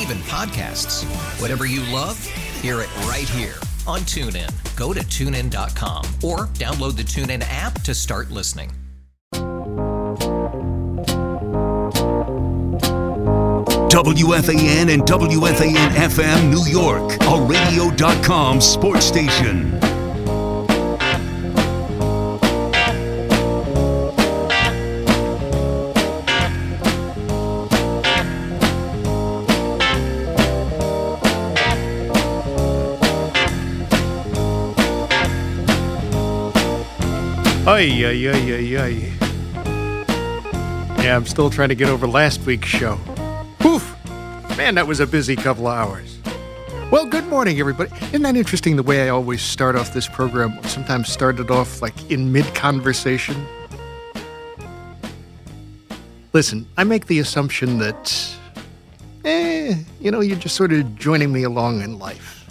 Even podcasts. Whatever you love, hear it right here on TuneIn. Go to tunein.com or download the TuneIn app to start listening. WFAN and WFAN FM New York, a radio.com sports station. Ay, ay, ay, ay, ay. Yeah, I'm still trying to get over last week's show. Poof! Man, that was a busy couple of hours. Well, good morning, everybody. Isn't that interesting the way I always start off this program? Sometimes started off like in mid conversation. Listen, I make the assumption that, eh, you know, you're just sort of joining me along in life.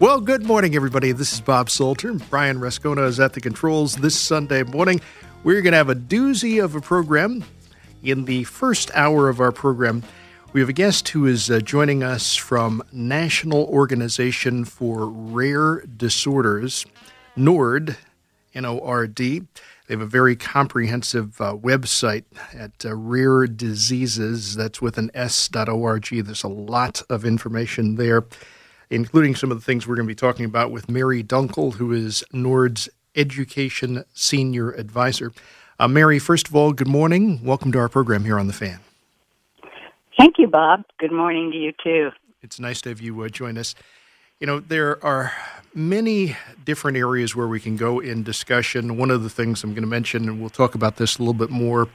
Well, good morning, everybody. This is Bob Salter. Brian Rascona is at the controls this Sunday morning. We're going to have a doozy of a program. In the first hour of our program, we have a guest who is uh, joining us from National Organization for Rare Disorders, NORD, N O R D. They have a very comprehensive uh, website at uh, Rare Diseases. That's with an S.org. There's a lot of information there including some of the things we're going to be talking about with Mary Dunkle, who is NORD's Education Senior Advisor. Uh, Mary, first of all, good morning. Welcome to our program here on The Fan. Thank you, Bob. Good morning to you, too. It's nice to have you uh, join us. You know, there are many different areas where we can go in discussion. One of the things I'm going to mention, and we'll talk about this a little bit more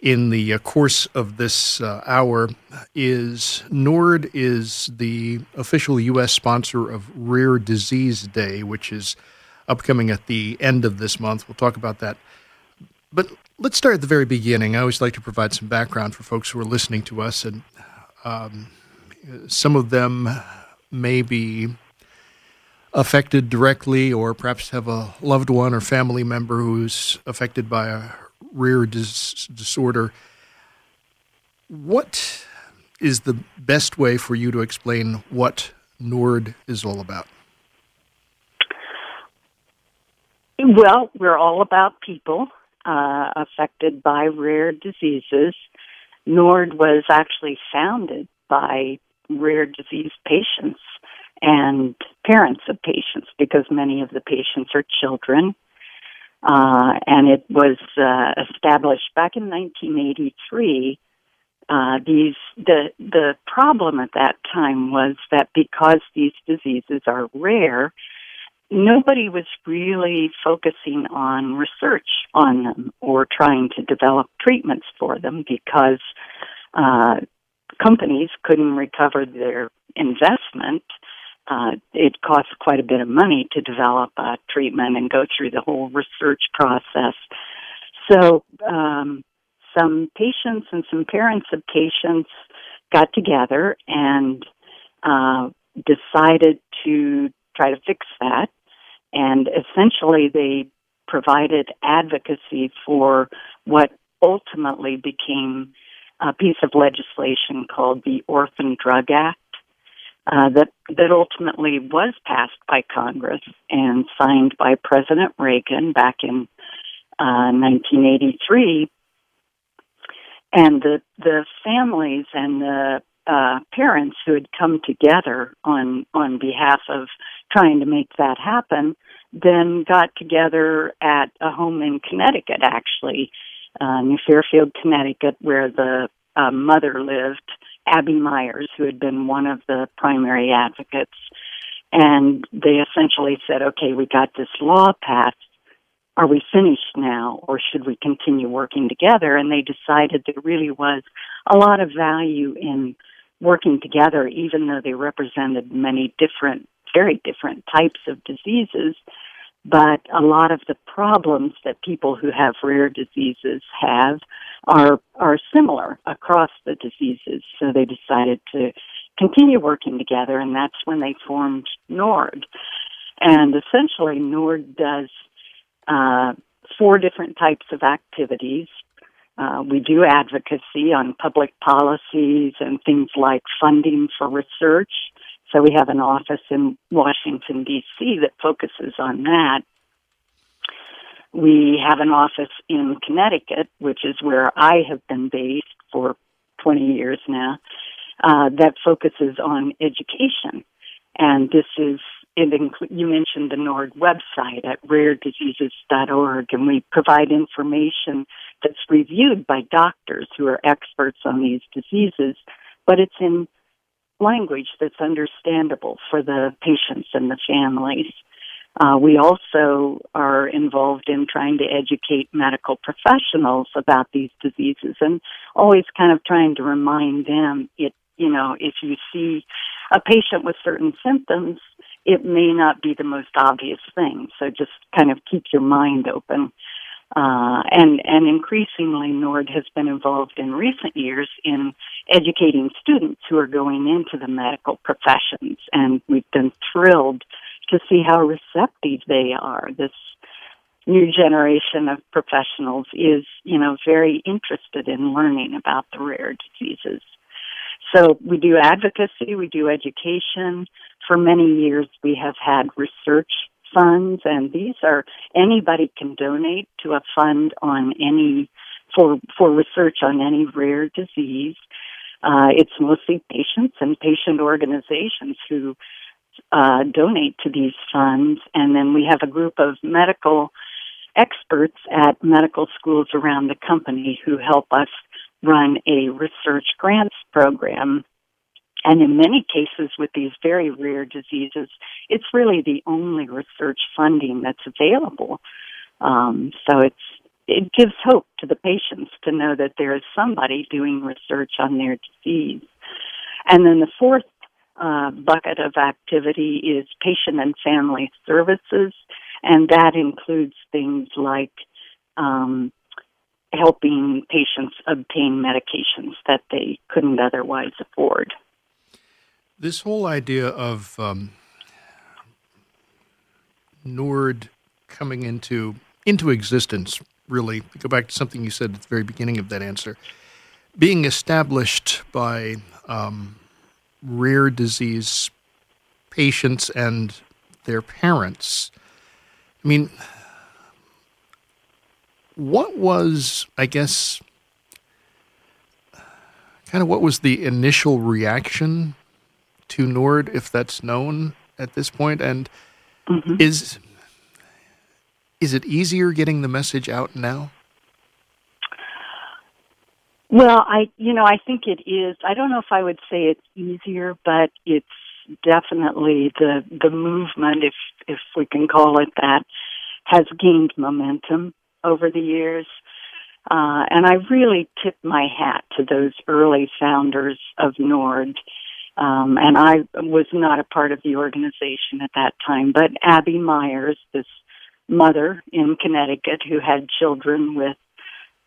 in the uh, course of this uh, hour is NORD is the official U.S. sponsor of Rare Disease Day, which is upcoming at the end of this month. We'll talk about that. But let's start at the very beginning. I always like to provide some background for folks who are listening to us, and um, some of them may be affected directly or perhaps have a loved one or family member who's affected by a rare dis- disorder. What is the best way for you to explain what NORD is all about? Well, we're all about people uh, affected by rare diseases. NORD was actually founded by rare disease patients and parents of patients because many of the patients are children uh, and it was uh, established back in 1983. Uh, these the the problem at that time was that because these diseases are rare, nobody was really focusing on research on them or trying to develop treatments for them because uh, companies couldn't recover their investment uh, it costs quite a bit of money to develop a treatment and go through the whole research process. So, um, some patients and some parents of patients got together and uh, decided to try to fix that. And essentially, they provided advocacy for what ultimately became a piece of legislation called the Orphan Drug Act uh, that that ultimately was passed by Congress and signed by President Reagan back in uh, 1983. And the the families and the uh, parents who had come together on on behalf of trying to make that happen then got together at a home in Connecticut, actually, uh, near Fairfield, Connecticut, where the uh, mother lived, Abbey Meyers, who had been one of the primary advocates. And they essentially said, okay, we got this law passed. Are we finished now, or should we continue working together? And they decided there really was a lot of value in working together, even though they represented many different, very different types of diseases. But a lot of the problems that people who have rare diseases have are are similar across the diseases. So they decided to continue working together, and that's when they formed NORD. And essentially, NORD does uh, four different types of activities. Uh, we do advocacy on public policies and things like funding for research. So we have an office in Washington, D.C. that focuses on that. We have an office in Connecticut, which is where I have been based for 20 years now, uh, that focuses on education. And this is, it you mentioned the NORD website at rarediseases.org, and we provide information that's reviewed by doctors who are experts on these diseases, but it's in language that's understandable for the patients and the families. Uh, we also are involved in trying to educate medical professionals about these diseases and always kind of trying to remind them it, you know, if you see a patient with certain symptoms, it may not be the most obvious thing. So just kind of keep your mind open. Uh, and, and increasingly, NORD has been involved in recent years in educating students who are going into the medical professions. And we've been thrilled to see how receptive they are. This new generation of professionals is, you know, very interested in learning about the rare diseases. So we do advocacy, we do education. For many years, we have had research funds, and these are anybody can donate to a fund on any for for research on any rare disease. Uh, it's mostly patients and patient organizations who uh, donate to these funds, and then we have a group of medical experts at medical schools around the company who help us run a research grants program. And in many cases with these very rare diseases, it's really the only research funding that's available. Um, so it's it gives hope to the patients to know that there is somebody doing research on their disease. And then the fourth uh, bucket of activity is patient and family services, and that includes things like um, helping patients obtain medications that they couldn't otherwise afford. This whole idea of um, NORD coming into into existence, really, go back to something you said at the very beginning of that answer, being established by um, rare disease patients and their parents. I mean, what was, I guess, kind of what was the initial reaction to Nord, if that's known at this point? And mm-hmm. is is it easier getting the message out now? Well, I, you know, I think it is. I don't know if I would say it's easier, but it's definitely the the movement, if if we can call it that, has gained momentum over the years. Uh, and I really tip my hat to those early founders of Nord. Um, and I was not a part of the organization at that time, but Abbey Meyers, this mother in Connecticut who had children with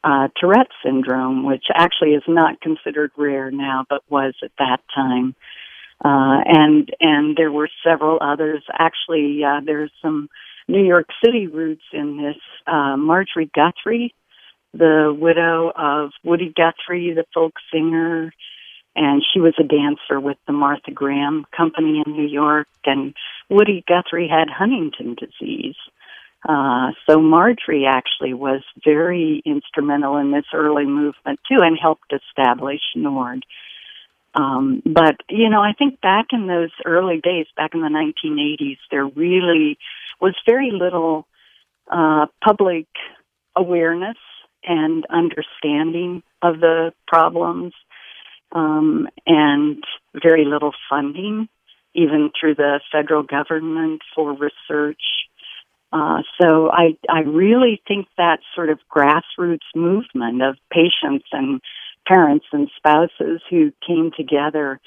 uh, Tourette syndrome, which actually is not considered rare now, but was at that time. Uh, and and there were several others. Actually, uh, there's some New York City roots in this. Uh, Marjorie Guthrie, the widow of Woody Guthrie, the folk singer, and she was a dancer with the Martha Graham Company in New York. And Woody Guthrie had Huntington disease. Uh, so Marjorie actually was very instrumental in this early movement too and helped establish NORD. Um, but, you know, I think back in those early days, back in the 1980s, there really was very little uh, public awareness and understanding of the problems, um, and very little funding, even through the federal government for research. Uh, so I, I really think that sort of grassroots movement of patients and parents and spouses who came together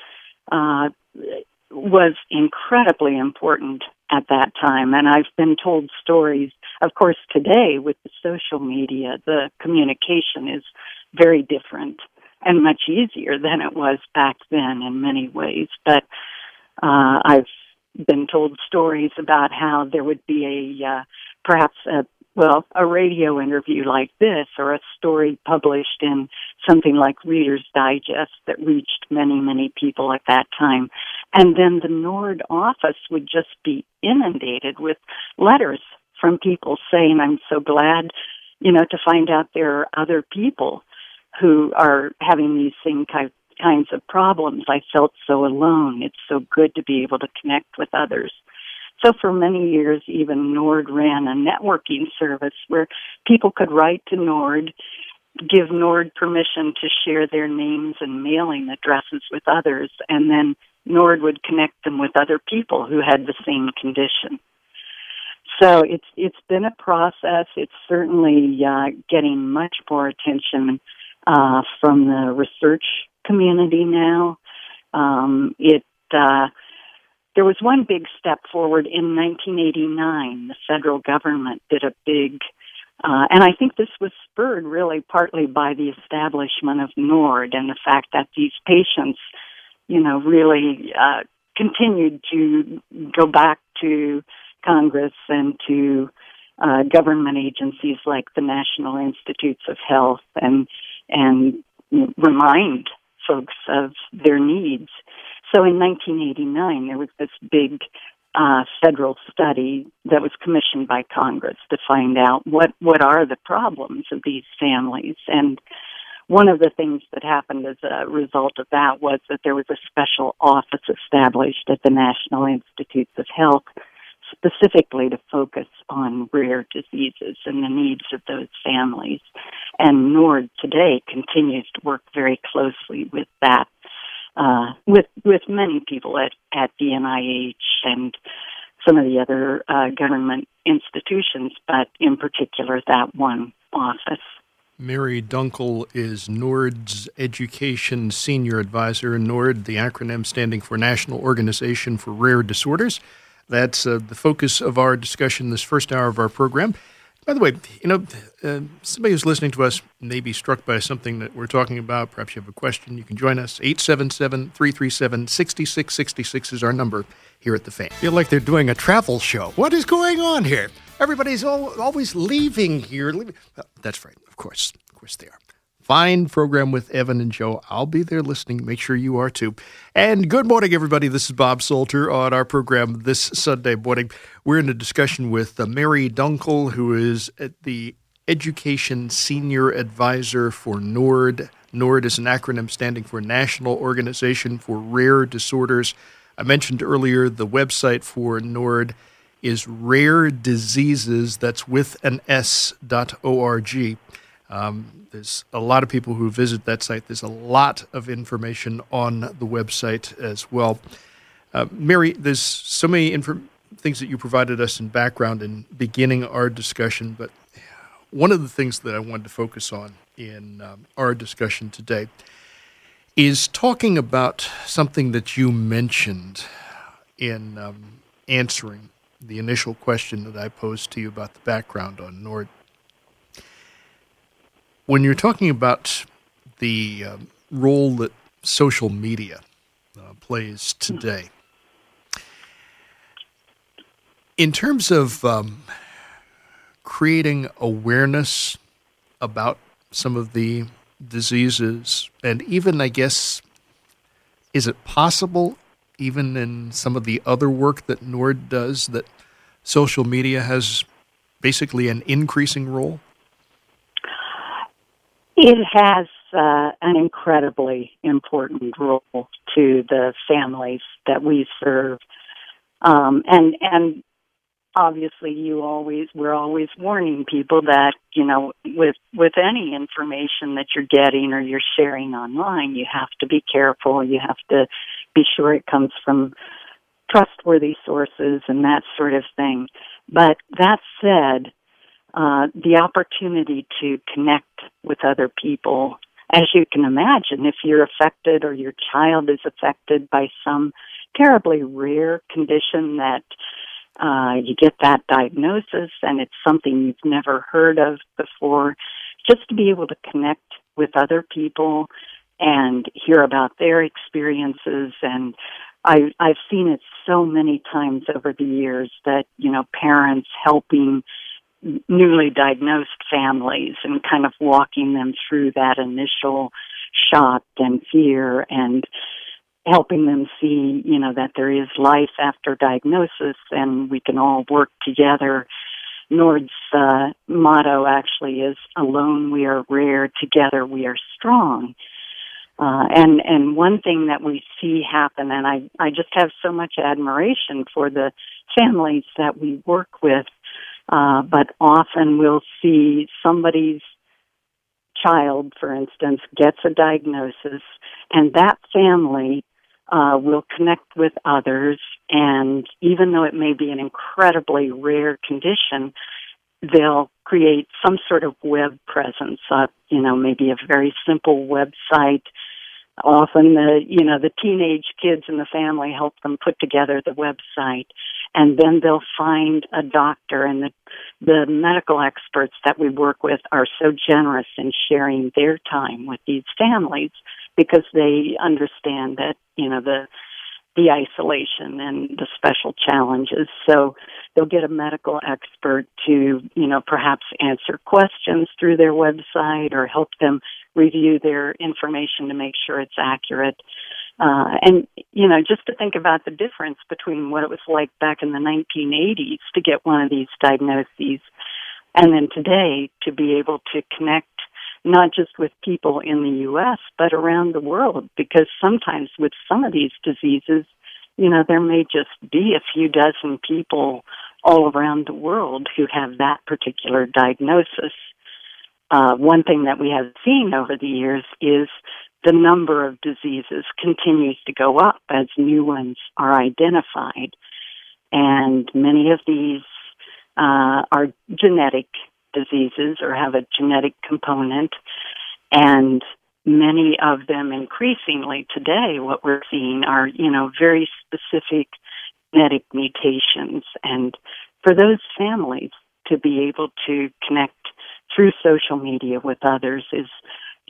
uh, was incredibly important at that time. And I've been told stories. Of course, today with the social media, the communication is very different and much easier than it was back then in many ways. But uh, I've been told stories about how there would be a uh, perhaps a well, a radio interview like this or a story published in something like Reader's Digest that reached many, many people at that time. And then the NORD office would just be inundated with letters from people saying, I'm so glad, you know, to find out there are other people who are having these same kinds of problems. I felt so alone. It's so good to be able to connect with others. So for many years, even Nord ran a networking service where people could write to Nord, give Nord permission to share their names and mailing addresses with others, and then Nord would connect them with other people who had the same condition. So it's it's been a process. It's certainly uh, getting much more attention uh, from the research community now. Um, it uh, there was one big step forward in 1989. The federal government did a big, uh, and I think this was spurred really partly by the establishment of NORD and the fact that these patients, you know, really uh, continued to go back to Congress and to uh, government agencies like the National Institutes of Health and and remind folks of their needs. So in 1989, there was this big uh, federal study that was commissioned by Congress to find out what what are the problems of these families. And one of the things that happened as a result of that was that there was a special office established at the National Institutes of Health specifically to focus on rare diseases and the needs of those families. And NORD today continues to work very closely with that uh, with with many people at at the NIH and some of the other uh, government institutions, but in particular that one office. Mary Dunkle is NORD's Education Senior Advisor. NORD, the acronym standing for National Organization for Rare Disorders. That's uh, the focus of our discussion this first hour of our program. By the way, you know, uh, somebody who's listening to us may be struck by something that we're talking about. Perhaps you have a question. You can join us. 877 337 6666 is our number here at The Fan. Feel like they're doing a travel show. What is going on here? Everybody's all, always leaving here. Leaving. that's right. Of course. Of course they are. Fine program with Evan and Joe. I'll be there listening. Make sure you are too. And good morning, everybody. This is Bob Salter on our program this Sunday morning. We're in a discussion with uh, Mary Dunkle, who is the Education Senior Advisor for NORD. NORD is an acronym standing for National Organization for Rare Disorders. I mentioned earlier the website for NORD is rare diseases, that's with an S dot org. Um, there's a lot of people who visit that site. There's a lot of information on the website as well. Uh, Mary, there's so many inf- things that you provided us in background in beginning our discussion, but one of the things that I wanted to focus on in um, our discussion today is talking about something that you mentioned in um, answering the initial question that I posed to you about the background on Nord when you're talking about the um, role that social media uh, plays today, in terms of um, creating awareness about some of the diseases, and even, I guess, is it possible, even in some of the other work that NORD does, that social media has basically an increasing role? It has uh, an incredibly important role to the families that we serve, um, and and obviously you always we're always warning people that you know with with any information that you're getting or you're sharing online you have to be careful. You have to be sure it comes from trustworthy sources and that sort of thing. But that said uh, the opportunity to connect with other people. As you can imagine if you're affected or your child is affected by some terribly rare condition that uh, you get that diagnosis and it's something you've never heard of before, just to be able to connect with other people and hear about their experiences. And I, I've seen it so many times over the years that, you know, parents helping newly diagnosed families and kind of walking them through that initial shock and fear and helping them see, you know, that there is life after diagnosis and we can all work together. Nord's uh, motto actually is alone we are rare, together we are strong. Uh, and and one thing that we see happen, and I I just have so much admiration for the families that we work with, uh, but often we'll see somebody's child, for instance, gets a diagnosis, and that family uh, will connect with others, and even though it may be an incredibly rare condition, they'll create some sort of web presence, uh, you know, maybe a very simple website. Often the, you know, the teenage kids in the family help them put together the website and then they'll find a doctor and the, the medical experts that we work with are so generous in sharing their time with these families because they understand that you know the the isolation and the special challenges. So they'll get a medical expert to, you know, perhaps answer questions through their website or help them review their information to make sure it's accurate. Uh, and, you know, just to think about the difference between what it was like back in the 1980s to get one of these diagnoses and then today to be able to connect not just with people in the U.S., but around the world, because sometimes with some of these diseases, you know, there may just be a few dozen people all around the world who have that particular diagnosis. Uh, one thing that we have seen over the years is the number of diseases continues to go up as new ones are identified. And many of these uh, are genetic diseases or have a genetic component. And many of them increasingly today, what we're seeing are, you know, very specific genetic mutations. And for those families to be able to connect through social media with others is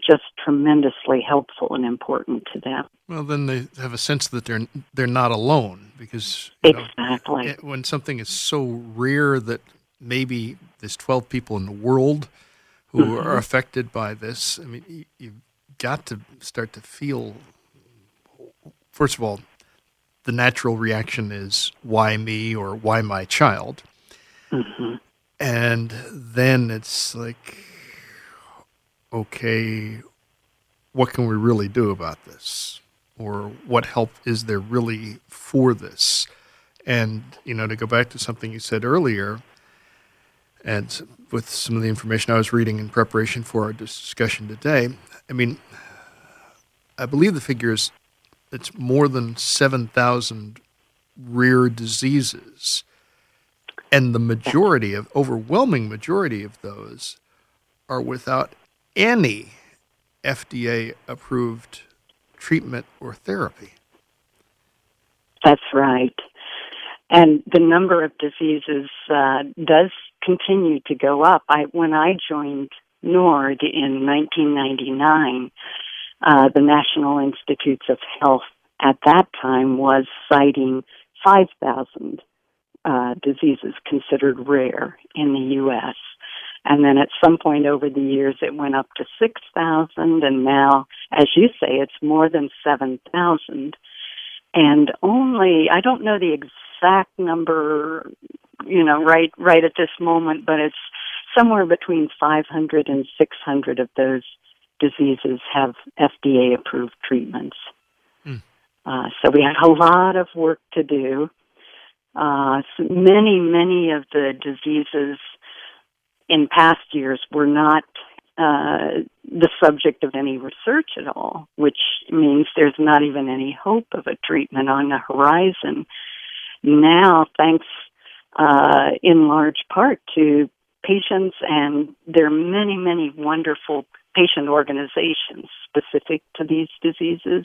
just tremendously helpful and important to them. Well, then they have a sense that they're they're not alone because exactly know, when something is so rare that maybe there's 12 people in the world who mm-hmm. are affected by this. I mean, you, have got to start to feel, first of all, the natural reaction is why me or why my child? Mm-hmm. And then it's like, okay, what can we really do about this? Or what help is there really for this? And, you know, to go back to something you said earlier, and with some of the information I was reading in preparation for our discussion today, I mean, I believe the figure is it's more than 7,000 rare diseases. And the majority of, overwhelming majority of those are without any FDA approved treatment or therapy. That's right. And the number of diseases uh, does continue to go up. I, when I joined NORD in 1999, uh, the National Institutes of Health at that time was citing 5,000 uh, diseases considered rare in the U.S. And then at some point over the years, it went up to 6,000, and now, as you say, it's more than 7,000. And only, I don't know the exact number you know, right right at this moment, but it's somewhere between 500 and 600 of those diseases have FDA approved treatments. Mm. Uh, so we have a lot of work to do. Uh, many, many of the diseases in past years were not uh, the subject of any research at all, which means there's not even any hope of a treatment on the horizon. Now, thanks uh, in large part to patients and there are many, many wonderful patient organizations specific to these diseases.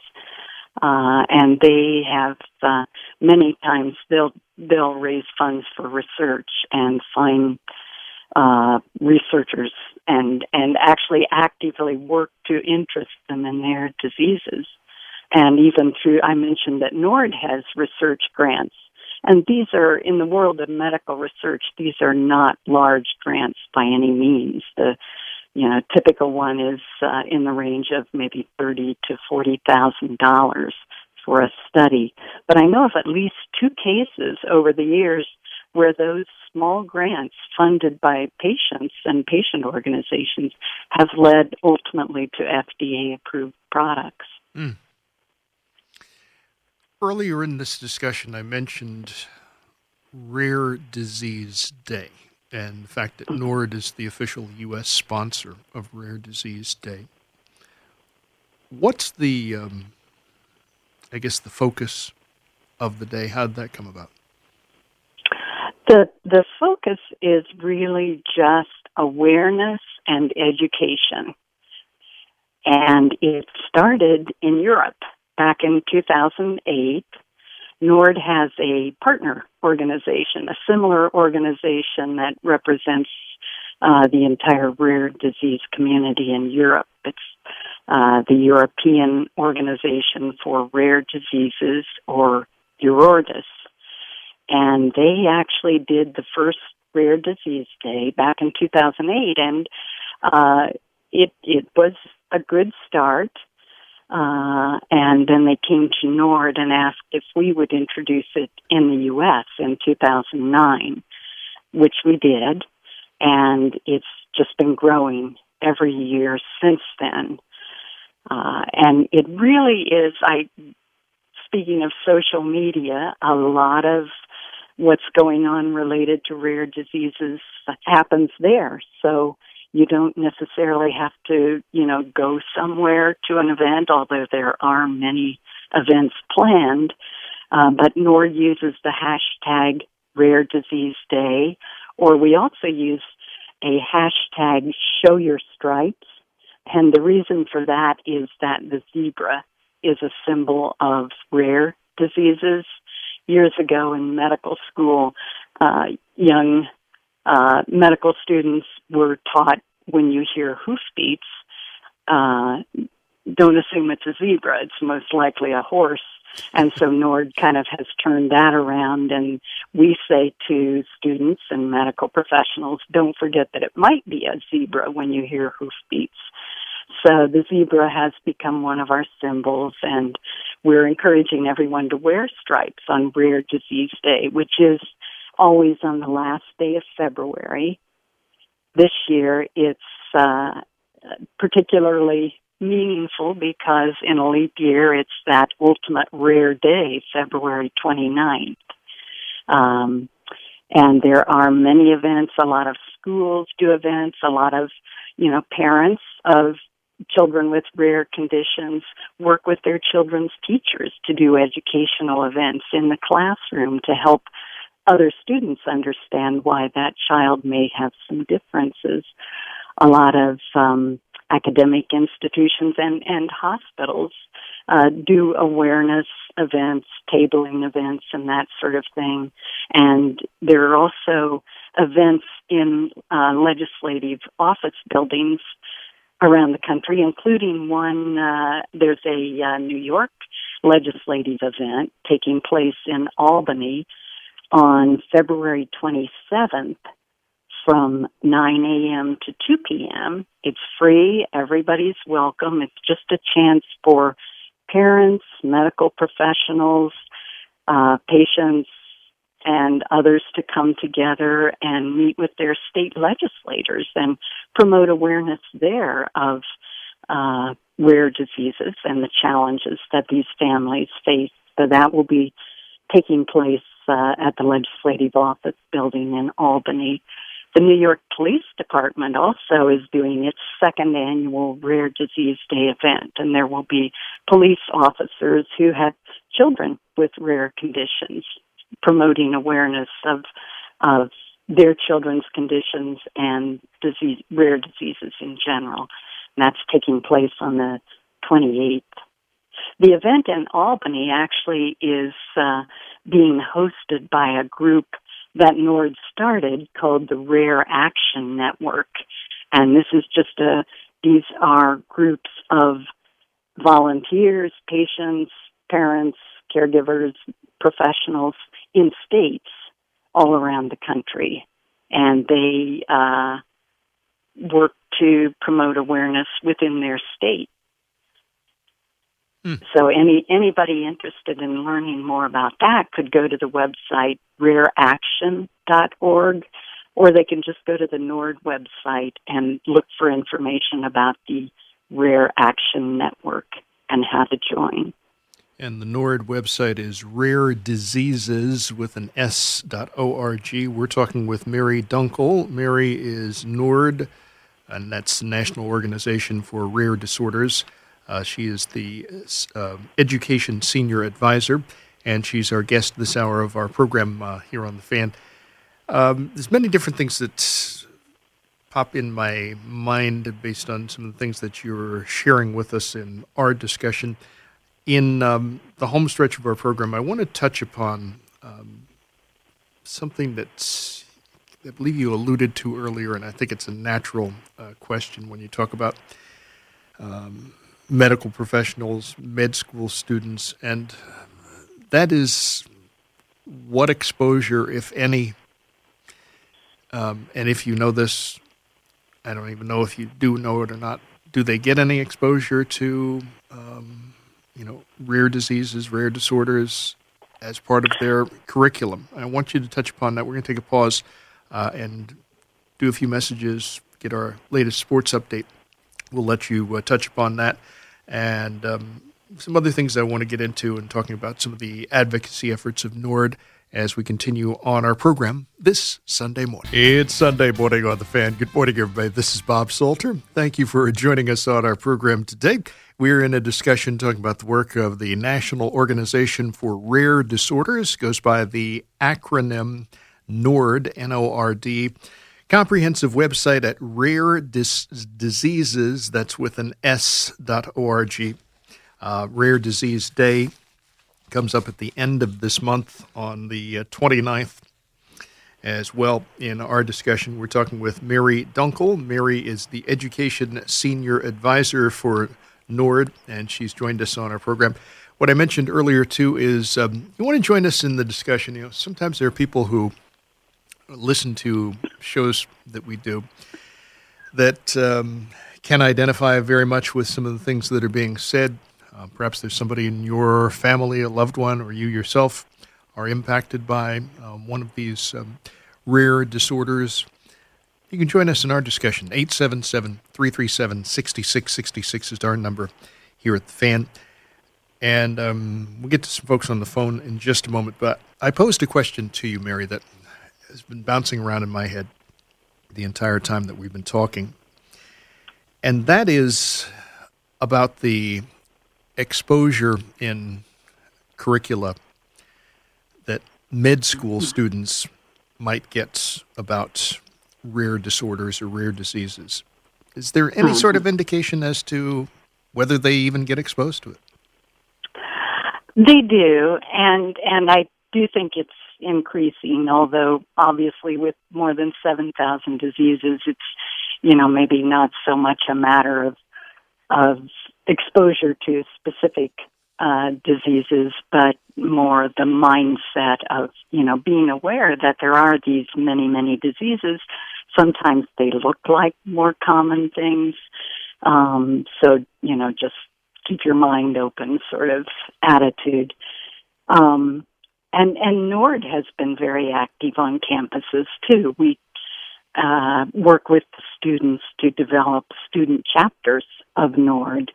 Uh, and they have uh, many times they'll they'll raise funds for research and find uh, researchers and and actually actively work to interest them in their diseases. And even through I mentioned that NORD has research grants and these are, in the world of medical research, these are not large grants by any means. The, you know, typical one is uh, in the range of maybe thirty to forty thousand dollars for a study. But I know of at least two cases over the years where those small grants funded by patients and patient organizations have led ultimately to FDA approved products. Mm. Earlier in this discussion, I mentioned Rare Disease Day and the fact that NORD is the official U.S. sponsor of Rare Disease Day. What's the, um, I guess, the focus of the day? How did that come about? The the focus is really just awareness and education, and it started in Europe back in 2008, NORD has a partner organization, a similar organization that represents uh, the entire rare disease community in Europe. It's uh, the European Organization for Rare Diseases, or EURORDIS. And they actually did the first Rare Disease Day back in 2008, and uh, it it was a good start. Uh, and then they came to NORD and asked if we would introduce it in the U.S. in 2009, which we did. And it's just been growing every year since then. Uh, and it really is, I, speaking of social media, a lot of what's going on related to rare diseases happens there. So, you don't necessarily have to, you know, go somewhere to an event, although there are many events planned. Uh, but NORD uses the hashtag Rare Disease Day, or we also use a hashtag Show Your Stripes. And the reason for that is that the zebra is a symbol of rare diseases. Years ago in medical school, uh, young uh, medical students were taught when you hear hoofbeats, uh, don't assume it's a zebra. It's most likely a horse. And so NORD kind of has turned that around and we say to students and medical professionals, don't forget that it might be a zebra when you hear hoofbeats. So the zebra has become one of our symbols and we're encouraging everyone to wear stripes on Rare Disease Day, which is always on the last day of February. This year it's uh, particularly meaningful because in a leap year it's that ultimate rare day, February 29th. Um, and there are many events, a lot of schools do events, a lot of, you know, parents of children with rare conditions work with their children's teachers to do educational events in the classroom to help other students understand why that child may have some differences. A lot of um, academic institutions and, and hospitals uh, do awareness events, tabling events, and that sort of thing. And there are also events in uh, legislative office buildings around the country, including one, uh, there's a uh, New York legislative event taking place in Albany on February 27th from 9 a.m. to 2 p.m. It's free. Everybody's welcome. It's just a chance for parents, medical professionals, uh, patients, and others to come together and meet with their state legislators and promote awareness there of uh, rare diseases and the challenges that these families face. So that will be taking place uh, at the Legislative Office Building in Albany. The New York Police Department also is doing its second annual Rare Disease Day event, and there will be police officers who have children with rare conditions, promoting awareness of of their children's conditions and disease, rare diseases in general. And that's taking place on the 28th. The event in Albany actually is uh, being hosted by a group that NORD started called the Rare Action Network. And this is just a, these are groups of volunteers, patients, parents, caregivers, professionals in states all around the country. And they uh, work to promote awareness within their state. Hmm. So any anybody interested in learning more about that could go to the website rareaction.org or they can just go to the NORD website and look for information about the Rare Action Network and how to join. And the NORD website is rare diseases with an S dot org. We're talking with Mary Dunkle. Mary is NORD, and that's the National Organization for Rare Disorders. Uh, she is the uh, Education Senior Advisor, and she's our guest this hour of our program uh, here on The Fan. Um, there's many different things that pop in my mind based on some of the things that you're sharing with us in our discussion. In um, the home stretch of our program, I want to touch upon um, something that's I believe you alluded to earlier, and I think it's a natural uh, question when you talk about um, medical professionals, med school students, and that is what exposure, if any, um, and if you know this, I don't even know if you do know it or not. Do they get any exposure to, um, you know, rare diseases, rare disorders as part of their curriculum? I want you to touch upon that. We're going to take a pause uh, and do a few messages, get our latest sports update. We'll let you uh, touch upon that and um, some other things I want to get into and talking about some of the advocacy efforts of NORD as we continue on our program this Sunday morning. It's Sunday morning on The Fan. Good morning, everybody. This is Bob Salter. Thank you for joining us on our program today. We're in a discussion talking about the work of the National Organization for Rare Disorders, goes by the acronym NORD, N O R D comprehensive website at rare Dis- diseases that's with an s dot org. Uh, rare disease day comes up at the end of this month on the uh, 29th as well. In our discussion we're talking with mary dunkle. Mary is the education senior advisor for nord and she's joined us on our program. What i mentioned earlier too is um, you want to join us in the discussion. You know sometimes there are people who listen to shows that we do that um, can identify very much with some of the things that are being said. Uh, perhaps there's somebody in your family, a loved one, or you yourself are impacted by um, one of these um, rare disorders. You can join us in our discussion. 877 337 6666 is our number here at the fan. And um, we'll get to some folks on the phone in just a moment. But I posed a question to you, Mary, that has been bouncing around in my head the entire time that we've been talking. And that is about the exposure in curricula that med school students might get about rare disorders or rare diseases. Is there any sort of indication as to whether they even get exposed to it? They do, and and I do think it's increasing. Although obviously, with more than seven thousand diseases, it's you know maybe not so much a matter of of exposure to specific uh, diseases, but more the mindset of you know being aware that there are these many many diseases. Sometimes they look like more common things. Um, so you know, just keep your mind open, sort of attitude. Um, and and Nord has been very active on campuses too. We uh, work with the students to develop student chapters of Nord,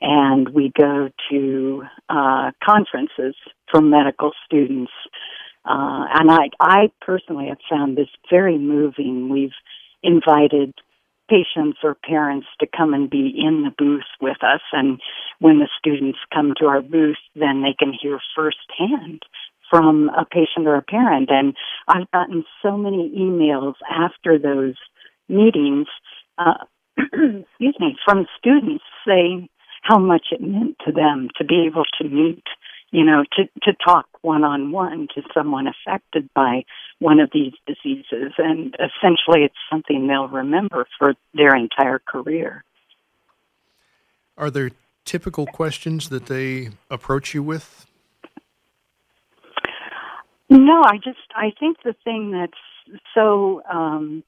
and we go to uh, conferences for medical students Uh, and I, I personally have found this very moving. We've invited patients or parents to come and be in the booth with us. And when the students come to our booth, then they can hear firsthand from a patient or a parent. And I've gotten so many emails after those meetings, uh, excuse me, from students saying how much it meant to them to be able to meet you know, to, to talk one on one to someone affected by one of these diseases. And essentially, it's something they'll remember for their entire career. Are there typical questions that they approach you with? No, I just, I think the thing that's so um,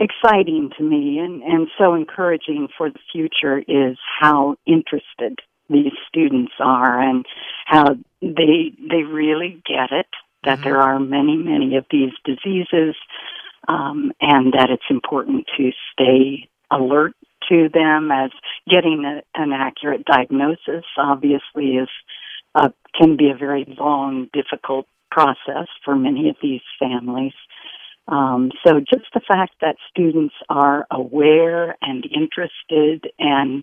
exciting to me and, and so encouraging for the future is how interested these students are and how they they really get it that mm-hmm. there are many many of these diseases um, and that it's important to stay alert to them as getting a, an accurate diagnosis obviously is uh, can be a very long difficult process for many of these families um, so just the fact that students are aware and interested and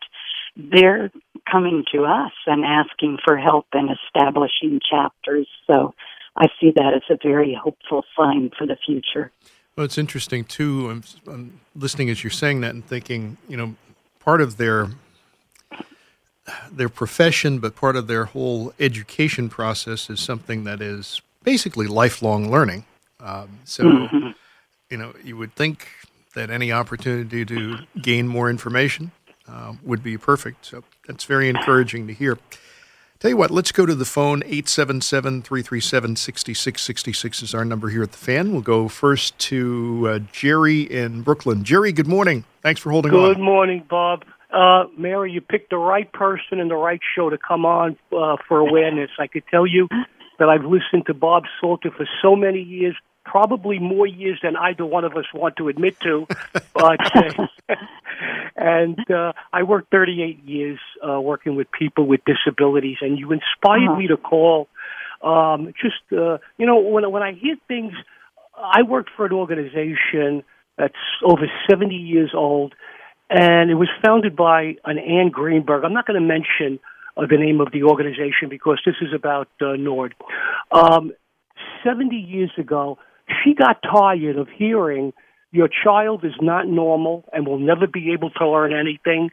they're coming to us and asking for help in establishing chapters. So I see that as a very hopeful sign for the future. Well, it's interesting too. I'm, I'm listening as you're saying that and thinking, you know, part of their their profession, but part of their whole education process is something that is basically lifelong learning. Um, so, mm-hmm. you know, you would think that any opportunity to gain more information uh, would be perfect. So that's very encouraging to hear. Tell you what, let's go to the phone. 877 337 6666 is our number here at the fan. We'll go first to uh, Jerry in Brooklyn. Jerry, good morning. Thanks for holding good on. Good morning, Bob. Uh, Mary, you picked the right person and the right show to come on uh, for awareness. I could tell you that I've listened to Bob Salter for so many years probably more years than either one of us want to admit to. but uh, and uh, I worked 38 years uh, working with people with disabilities, and you inspired uh-huh. me to call. Um, just uh, you know, when when I hear things, I worked for an organization that's over 70 years old, and it was founded by an Anne Greenberg. I'm not going to mention. Uh, the name of the organization because this is about uh, Nord. Um, 70 years ago, she got tired of hearing your child is not normal and will never be able to learn anything.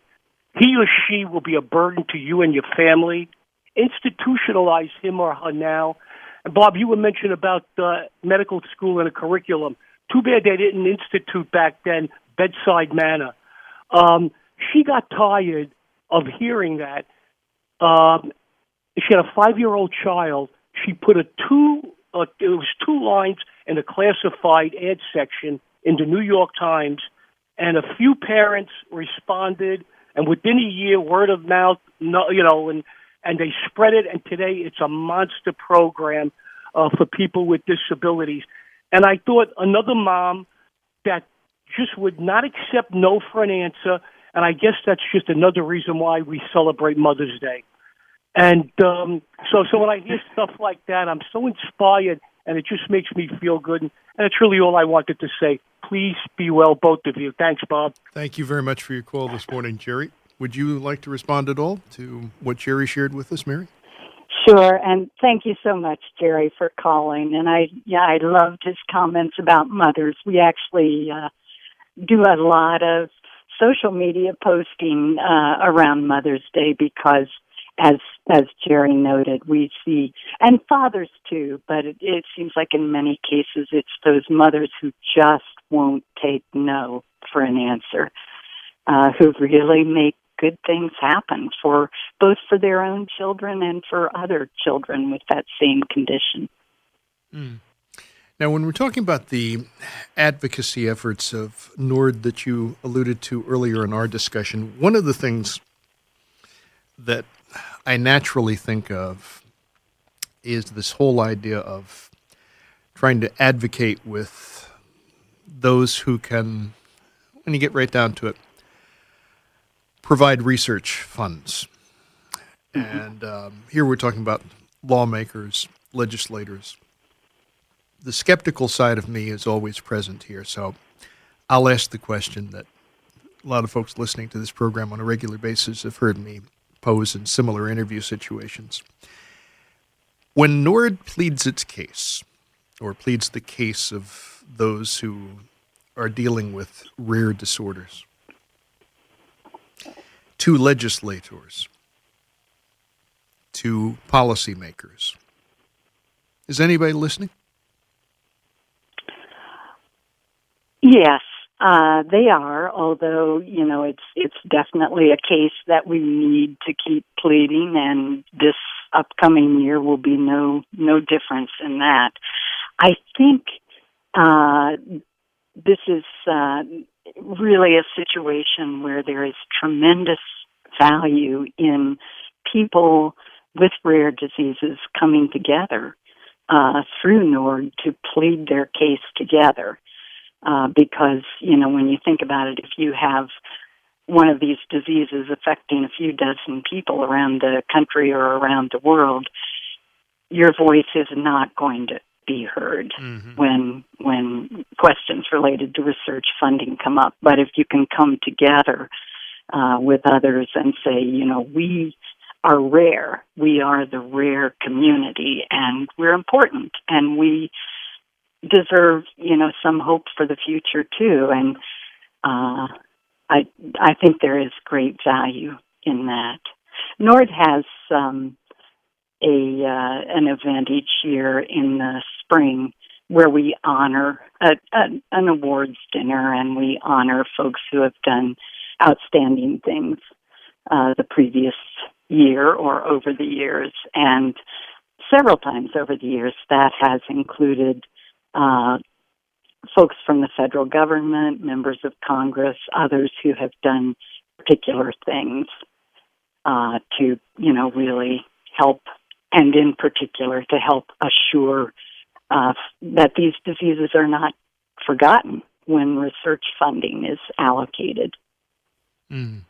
He or she will be a burden to you and your family. Institutionalize him or her now. And Bob, you were mentioning about uh, medical school and a curriculum. Too bad they didn't institute back then bedside manner. Um, she got tired of hearing that. Um, she had a five-year-old child. She put a two. Uh, it was two lines in the classified ad section in the New York Times, and a few parents responded, and within a year, word of mouth, you know, and and they spread it, and today it's a monster program uh, for people with disabilities. And I thought another mom that just would not accept no for an answer, and I guess that's just another reason why we celebrate Mother's Day. And um, so, so when I hear stuff like that, I'm so inspired and it just makes me feel good. And that's really all I wanted to say. Please be well, both of you. Thanks, Bob. Thank you very much for your call this morning, Jerry. Would you like to respond at all to what Jerry shared with us, Mary? Sure, and thank you so much, Jerry, for calling. And I, yeah, I loved his comments about mothers. We actually uh, do a lot of social media posting uh, around Mother's Day because as as Jerry noted, we see and fathers too, but it, it seems like in many cases it's those mothers who just won't take no for an answer, uh, who really make good things happen for both for their own children and for other children with that same condition. Mm. Now, when we're talking about the advocacy efforts of NORD that you alluded to earlier in our discussion, one of the things that I naturally think of is this whole idea of trying to advocate with those who can, when you get right down to it, provide research funds. Mm-hmm. And um, here we're talking about lawmakers, legislators, the skeptical side of me is always present here. So I'll ask the question that a lot of folks listening to this program on a regular basis have heard me pose in similar interview situations. When NORD pleads its case, or pleads the case of those who are dealing with rare disorders, to legislators, to policymakers, is anybody listening? Yes, uh, they are. Although you know, it's it's definitely a case that we need to keep pleading, and this upcoming year will be no no difference in that. I think uh, this is uh, really a situation where there is tremendous value in people with rare diseases coming together uh, through NORD to plead their case together. Uh, because, you know, when you think about it, if you have one of these diseases affecting a few dozen people around the country or around the world, your voice is not going to be heard mm-hmm. when when questions related to research funding come up. But if you can come together uh, with others and say, you know, we are rare. We are the rare community and we're important and we deserve, you know, some hope for the future too. And, uh, I, I think there is great value in that. Nord has, um, a, uh, an event each year in the spring where we honor a, a, an awards dinner and we honor folks who have done outstanding things uh, the previous year or over the years. And several times over the years, that has included uh, folks from the federal government, members of Congress, others who have done particular things uh, to, you know, really help, and in particular to help assure uh, that these diseases are not forgotten when research funding is allocated. Mm.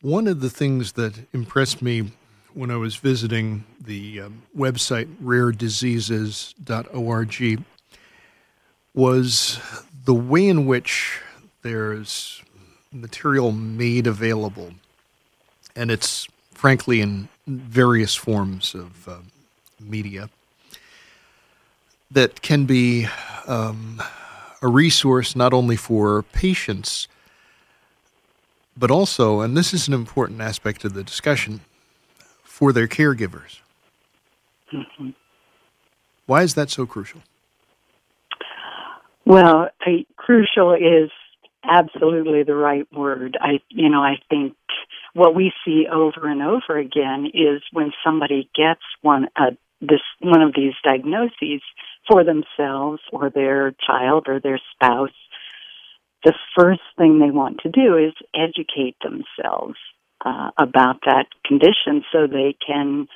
One of the things that impressed me when I was visiting the um, website rarediseases.org was the way in which there's material made available, and it's frankly in various forms of uh, media that can be um, a resource not only for patients but also, and this is an important aspect of the discussion, for their caregivers. Mm-hmm. Why is that so crucial? Well, I, crucial is absolutely the right word. I, you know, I think what we see over and over again is when somebody gets one uh, this one of these diagnoses for themselves or their child or their spouse the first thing they want to do is educate themselves uh, about that condition so they can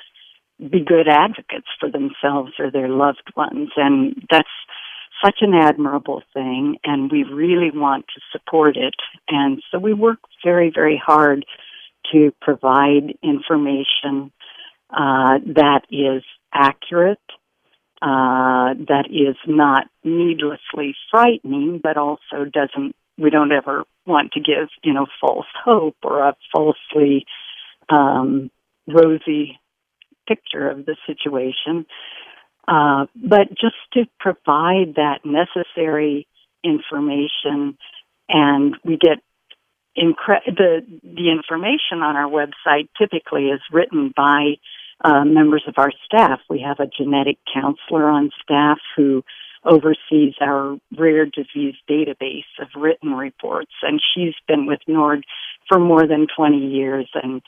be good advocates for themselves or their loved ones. And that's such an admirable thing, and we really want to support it. And so we work very, very hard to provide information uh, that is accurate, uh, that is not needlessly frightening, but also doesn't we don't ever want to give, you know, false hope or a falsely um, rosy picture of the situation. Uh, but just to provide that necessary information, and we get incre- the the information on our website typically is written by uh, members of our staff. We have a genetic counselor on staff who oversees our rare disease database of written reports. And she's been with NORD for more than 20 years and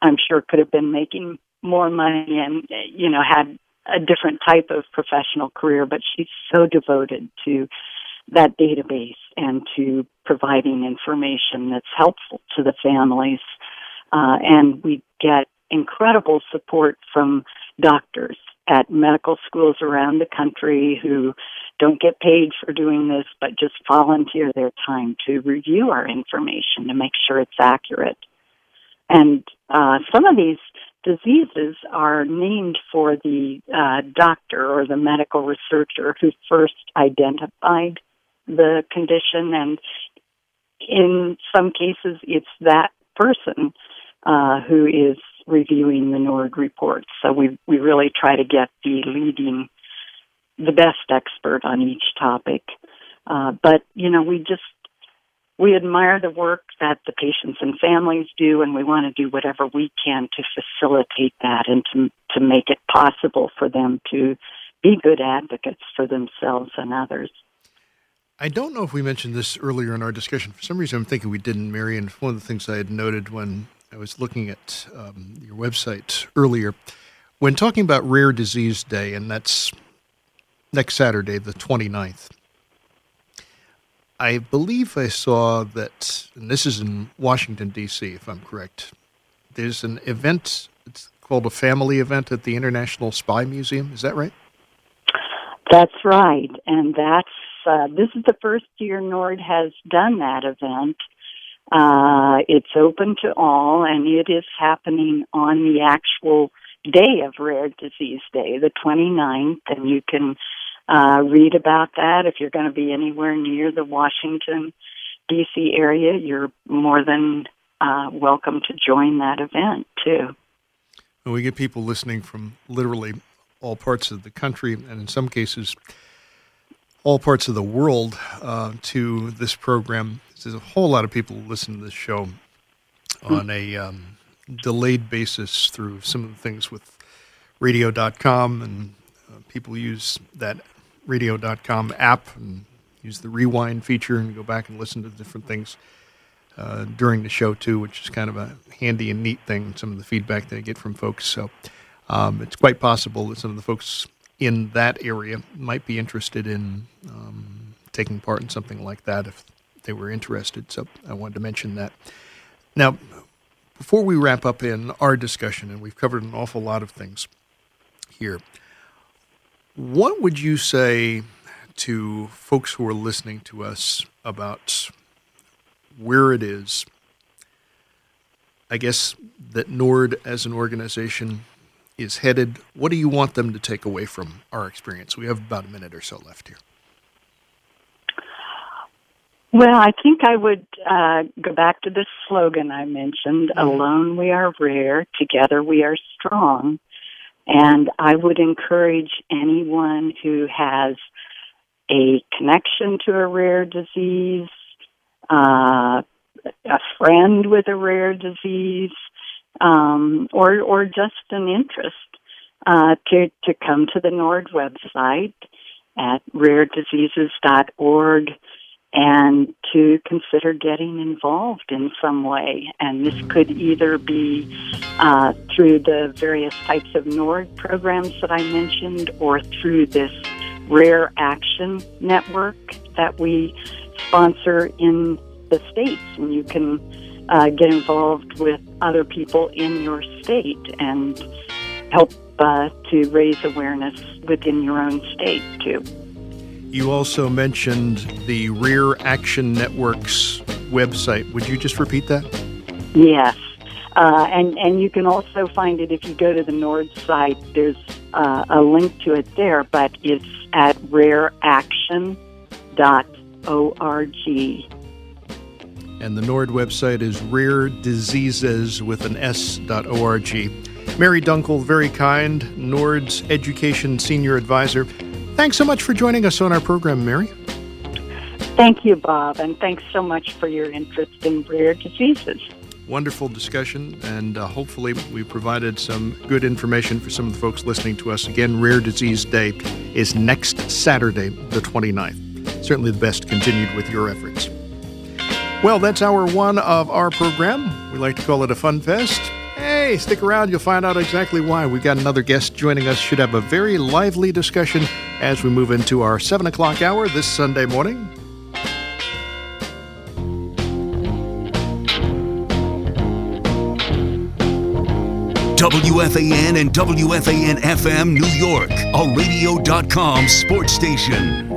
I'm sure could have been making more money and, you know, had a different type of professional career, but she's so devoted to that database and to providing information that's helpful to the families. Uh, and we get incredible support from doctors at medical schools around the country who don't get paid for doing this, but just volunteer their time to review our information to make sure it's accurate. And uh, some of these diseases are named for the uh, doctor or the medical researcher who first identified the condition, and in some cases, it's that person uh, who is reviewing the NORD reports. So we we really try to get the leading, the best expert on each topic. Uh, but you know, we just we admire the work that the patients and families do, and we want to do whatever we can to facilitate that and to to make it possible for them to be good advocates for themselves and others. I don't know if we mentioned this earlier in our discussion. For some reason, I'm thinking we didn't, Marion. One of the things I had noted when I was looking at um, your website earlier, when talking about Rare Disease Day, and that's next Saturday, the 29th, I believe I saw that, and this is in Washington, D.C., if I'm correct. There's an event, it's called a family event at the International Spy Museum. Is that right? That's right. And that's, uh, this is the first year NORD has done that event. Uh, it's open to all, and it is happening on the actual day of Rare Disease Day, the 29th, and you can uh, read about that. If you're going to be anywhere near the Washington, D.C. area, you're more than uh, welcome to join that event, too. And we get people listening from literally all parts of the country, and in some cases, all parts of the world uh, to this program. There's a whole lot of people who listen to this show on a um, delayed basis through some of the things with radio.com, and uh, people use that radio.com app and use the rewind feature and go back and listen to different things uh, during the show, too, which is kind of a handy and neat thing, some of the feedback that I get from folks. So um, it's quite possible that some of the folks in that area might be interested in um, taking part in something like that if they were interested. So I wanted to mention that. Now, before we wrap up in our discussion, and we've covered an awful lot of things here, what would you say to folks who are listening to us about where it is? I guess that NORD as an organization is headed. What do you want them to take away from our experience? We have about a minute or so left here. Well, I think I would uh, go back to the slogan I mentioned Alone we are rare, together we are strong. And I would encourage anyone who has a connection to a rare disease, uh, a friend with a rare disease, um, or or just an interest uh, to to come to the NORD website at rarediseases.org and to consider getting involved in some way. And this could either be uh, through the various types of NORD programs that I mentioned or through this Rare Action Network that we sponsor in the States. And you can uh, get involved with other people in your state and help uh, to raise awareness within your own state, too. You also mentioned the Rare Action Network's website. Would you just repeat that? Yes. Uh, and, and you can also find it if you go to the NORD site. There's uh, a link to it there, but it's at rareaction.org. And the NORD website is rare diseases with an S.org. Mary Dunkle, very kind, NORD's Education Senior Advisor. Thanks so much for joining us on our program, Mary. Thank you, Bob, and thanks so much for your interest in rare diseases. Wonderful discussion, and uh, hopefully, we provided some good information for some of the folks listening to us. Again, Rare Disease Day is next Saturday, the 29th. Certainly the best continued with your efforts. Well, that's hour one of our program. We like to call it a fun fest. Hey, stick around, you'll find out exactly why. We've got another guest joining us. Should have a very lively discussion as we move into our 7 o'clock hour this Sunday morning. WFAN and WFAN FM New York, a radio.com sports station.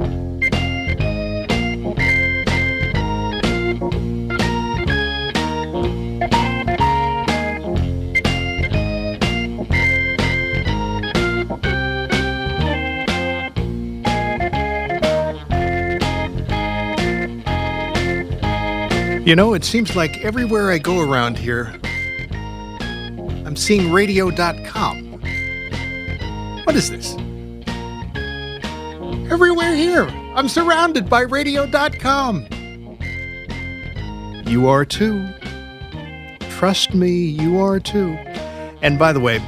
You know, it seems like everywhere I go around here, I'm seeing radio.com. What is this? Everywhere here, I'm surrounded by radio.com. You are too. Trust me, you are too. And by the way,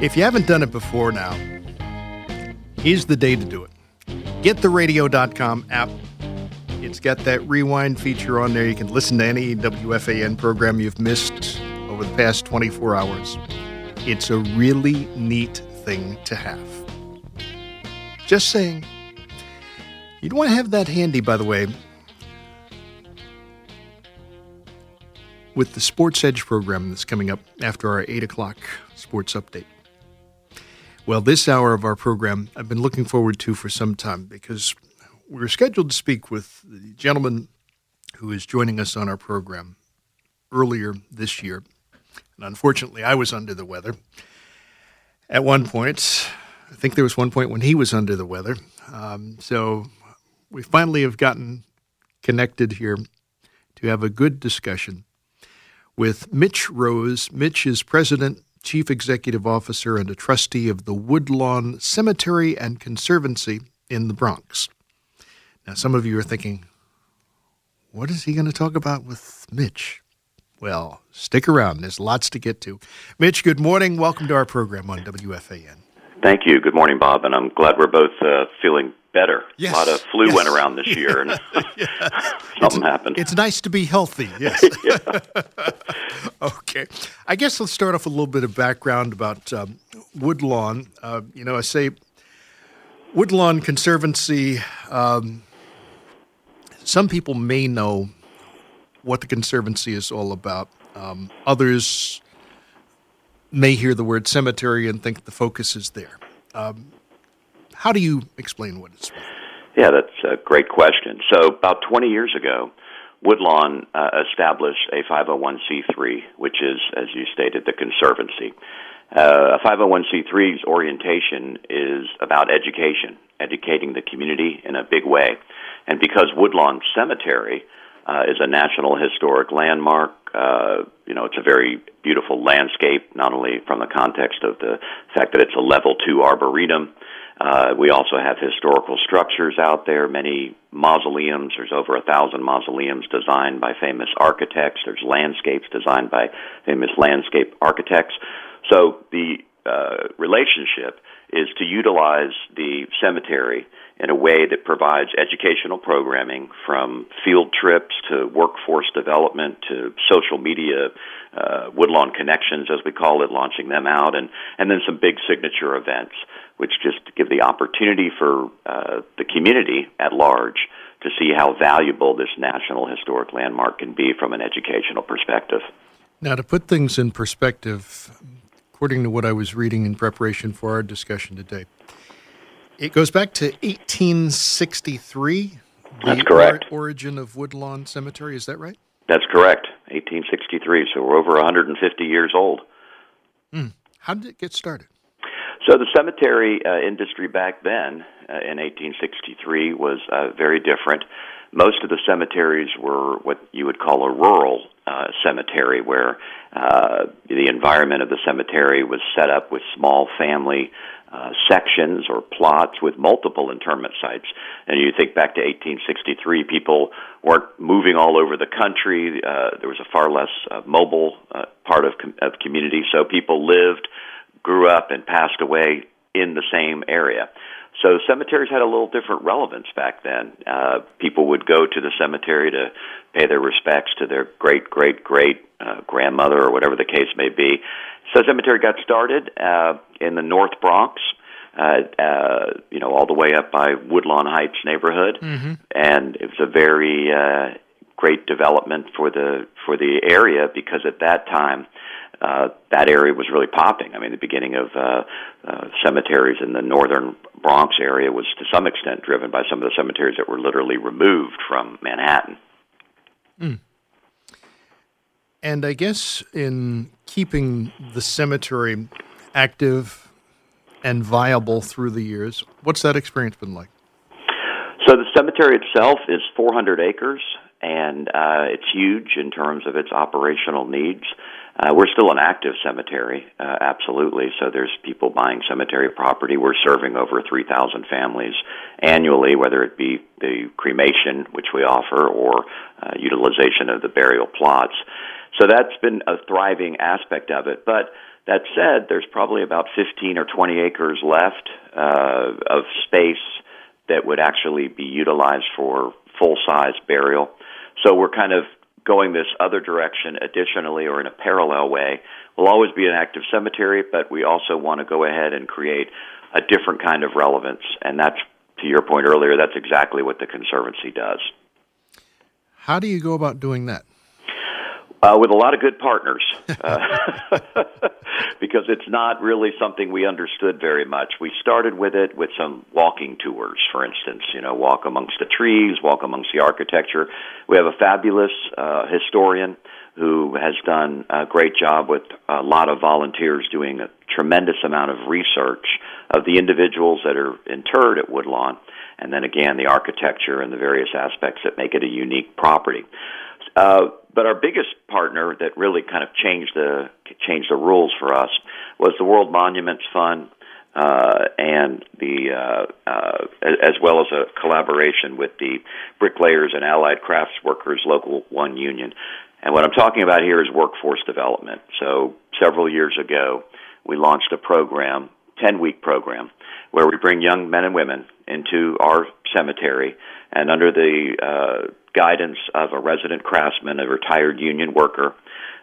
if you haven't done it before now, here's the day to do it. Get the radio.com app. It's got that rewind feature on there. You can listen to any WFAN program you've missed over the past 24 hours. It's a really neat thing to have. Just saying. You'd want to have that handy, by the way, with the Sports Edge program that's coming up after our 8 o'clock sports update. Well, this hour of our program I've been looking forward to for some time because we were scheduled to speak with the gentleman who is joining us on our program earlier this year. And unfortunately, I was under the weather. At one point, I think there was one point when he was under the weather. Um, so we finally have gotten connected here to have a good discussion with Mitch Rose. Mitch is president, chief executive officer, and a trustee of the Woodlawn Cemetery and Conservancy in the Bronx. Now, some of you are thinking, what is he going to talk about with Mitch? Well, stick around. There's lots to get to. Mitch, good morning. Welcome to our program on WFAN. Thank you. Good morning, Bob. And I'm glad we're both uh, feeling better. Yes. A lot of flu Yes. went around this year, and something happened. It's nice to be healthy. Yes. okay. I guess let's start off with a little bit of background about um, Woodlawn. Uh, you know, I say Woodlawn Conservancy. Um, some people may know what the Conservancy is all about. Um, others may hear the word cemetery and think the focus is there. Um, how do you explain what it's about? Yeah, that's a great question. So, about 20 years ago, Woodlawn uh, established a 501c3, which is, as you stated, the Conservancy. Uh, a 501c3's orientation is about education, educating the community in a big way. And because Woodlawn Cemetery uh, is a National Historic Landmark, uh, you know, it's a very beautiful landscape, not only from the context of the fact that it's a level two arboretum, uh, we also have historical structures out there, many mausoleums. There's over a thousand mausoleums designed by famous architects. There's landscapes designed by famous landscape architects. So the uh, relationship is to utilize the cemetery in a way that provides educational programming from field trips to workforce development to social media, uh, Woodlawn Connections, as we call it, launching them out, and, and then some big signature events, which just give the opportunity for uh, the community at large to see how valuable this National Historic Landmark can be from an educational perspective. Now, to put things in perspective, according to what I was reading in preparation for our discussion today, it goes back to 1863. That's the correct. or- origin of Woodlawn Cemetery. Is that right? That's correct, 1863. So we're over 150 years old. How did it get started? So the cemetery uh, industry back then, uh, in 1863, was uh, very different. Most of the cemeteries were what you would call a rural uh, cemetery, where uh, the environment of the cemetery was set up with small family uh, sections or plots with multiple interment sites. And you think back to 1863, people weren't moving all over the country. Uh, there was a far less uh, mobile uh, part of, com- of community, so people lived, grew up, and passed away in the same area. So cemeteries had a little different relevance back then. Uh, people would go to the cemetery to pay their respects to their great, great, great uh, grandmother or whatever the case may be. So cemetery got started uh, in the North Bronx, uh, uh, you know, all the way up by Woodlawn Heights neighborhood, and it was a very uh, great development for the for the area because at that time uh, that area was really popping. I mean, the beginning of uh, uh, cemeteries in the northern Bronx area was to some extent driven by some of the cemeteries that were literally removed from Manhattan. And I guess in keeping the cemetery active and viable through the years, what's that experience been like? So the cemetery itself is 400 acres, and uh, it's huge in terms of its operational needs. Uh, we're still an active cemetery, uh, absolutely. So there's people buying cemetery property. We're serving over 3,000 families annually, whether it be the cremation, which we offer, or uh, utilization of the burial plots. So that's been a thriving aspect of it. But that said, there's probably about 15 or 20 acres left uh, of space that would actually be utilized for full size burial. So we're kind of going this other direction additionally or in a parallel way. We'll always be an active cemetery, but we also want to go ahead and create a different kind of relevance. And that's, to your point earlier, that's exactly what the Conservancy does. How do you go about doing that? Uh, with a lot of good partners, uh, because it's not really something we understood very much. We started with it with some walking tours, for instance. You know, walk amongst the trees, walk amongst the architecture. We have a fabulous uh, historian who has done a great job with a lot of volunteers doing a tremendous amount of research of the individuals that are interred at Woodlawn, and then again the architecture and the various aspects that make it a unique property. Uh, but our biggest partner that really kind of changed the changed the rules for us was the World Monuments Fund, uh, and the uh, uh, as well as a collaboration with the Bricklayers and Allied Crafts Workers Local One Union. And what I'm talking about here is workforce development. So several years ago, we launched a program, 10 week program, where we bring young men and women into our cemetery and under the uh, guidance of a resident craftsman, a retired union worker,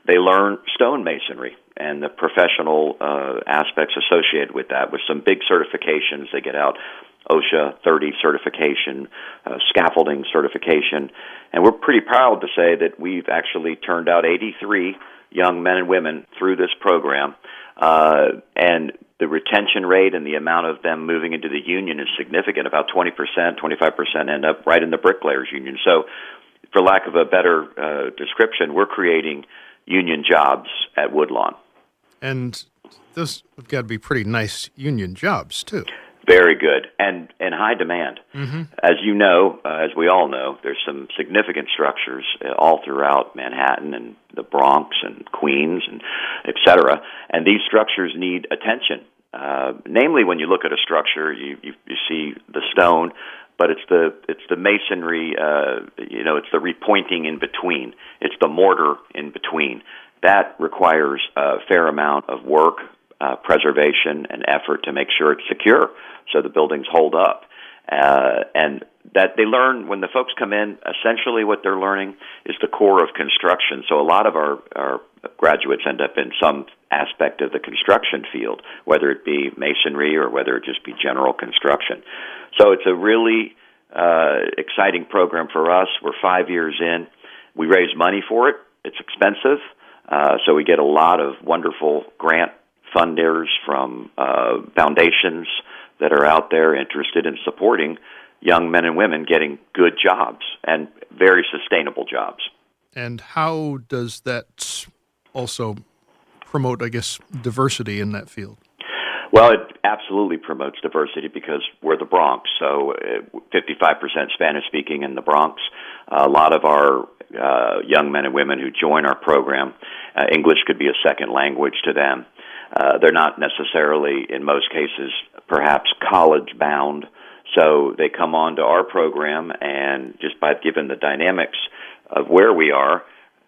they learn stonemasonry and the professional uh, aspects associated with that with some big certifications. They get out OSHA 30 certification, uh, scaffolding certification, and we're pretty proud to say that we've actually turned out 83 young men and women through this program. Uh, and the retention rate and the amount of them moving into the union is significant. About 20%, 25% end up right in the bricklayers union. So, for lack of a better uh, description, we're creating union jobs at Woodlawn. And those have got to be pretty nice union jobs, too. Very good and in high demand. Mm-hmm. As you know, uh, as we all know, there's some significant structures uh, all throughout Manhattan and the Bronx and Queens and et cetera. And these structures need attention. Uh, namely, when you look at a structure, you, you, you see the stone, but it's the it's the masonry. Uh, you know, it's the repointing in between. It's the mortar in between. That requires a fair amount of work, uh, preservation, and effort to make sure it's secure so the buildings hold up. Uh, and that they learn when the folks come in, essentially what they're learning is the core of construction. So a lot of our, our graduates end up in some aspect of the construction field, whether it be masonry or whether it just be general construction. So it's a really uh, exciting program for us. We're five years in. We raise money for it. It's expensive, uh, so we get a lot of wonderful grant funders from uh, foundations that are out there interested in supporting young men and women getting good jobs and very sustainable jobs. And how does that also promote, I guess, diversity in that field? Well, it absolutely promotes diversity because we're the Bronx, so 55% Spanish speaking in the Bronx. A lot of our uh, young men and women who join our program, uh, English could be a second language to them. Uh, they're not necessarily, in most cases, perhaps college bound. So they come on to our program, and just by given the dynamics of where we are,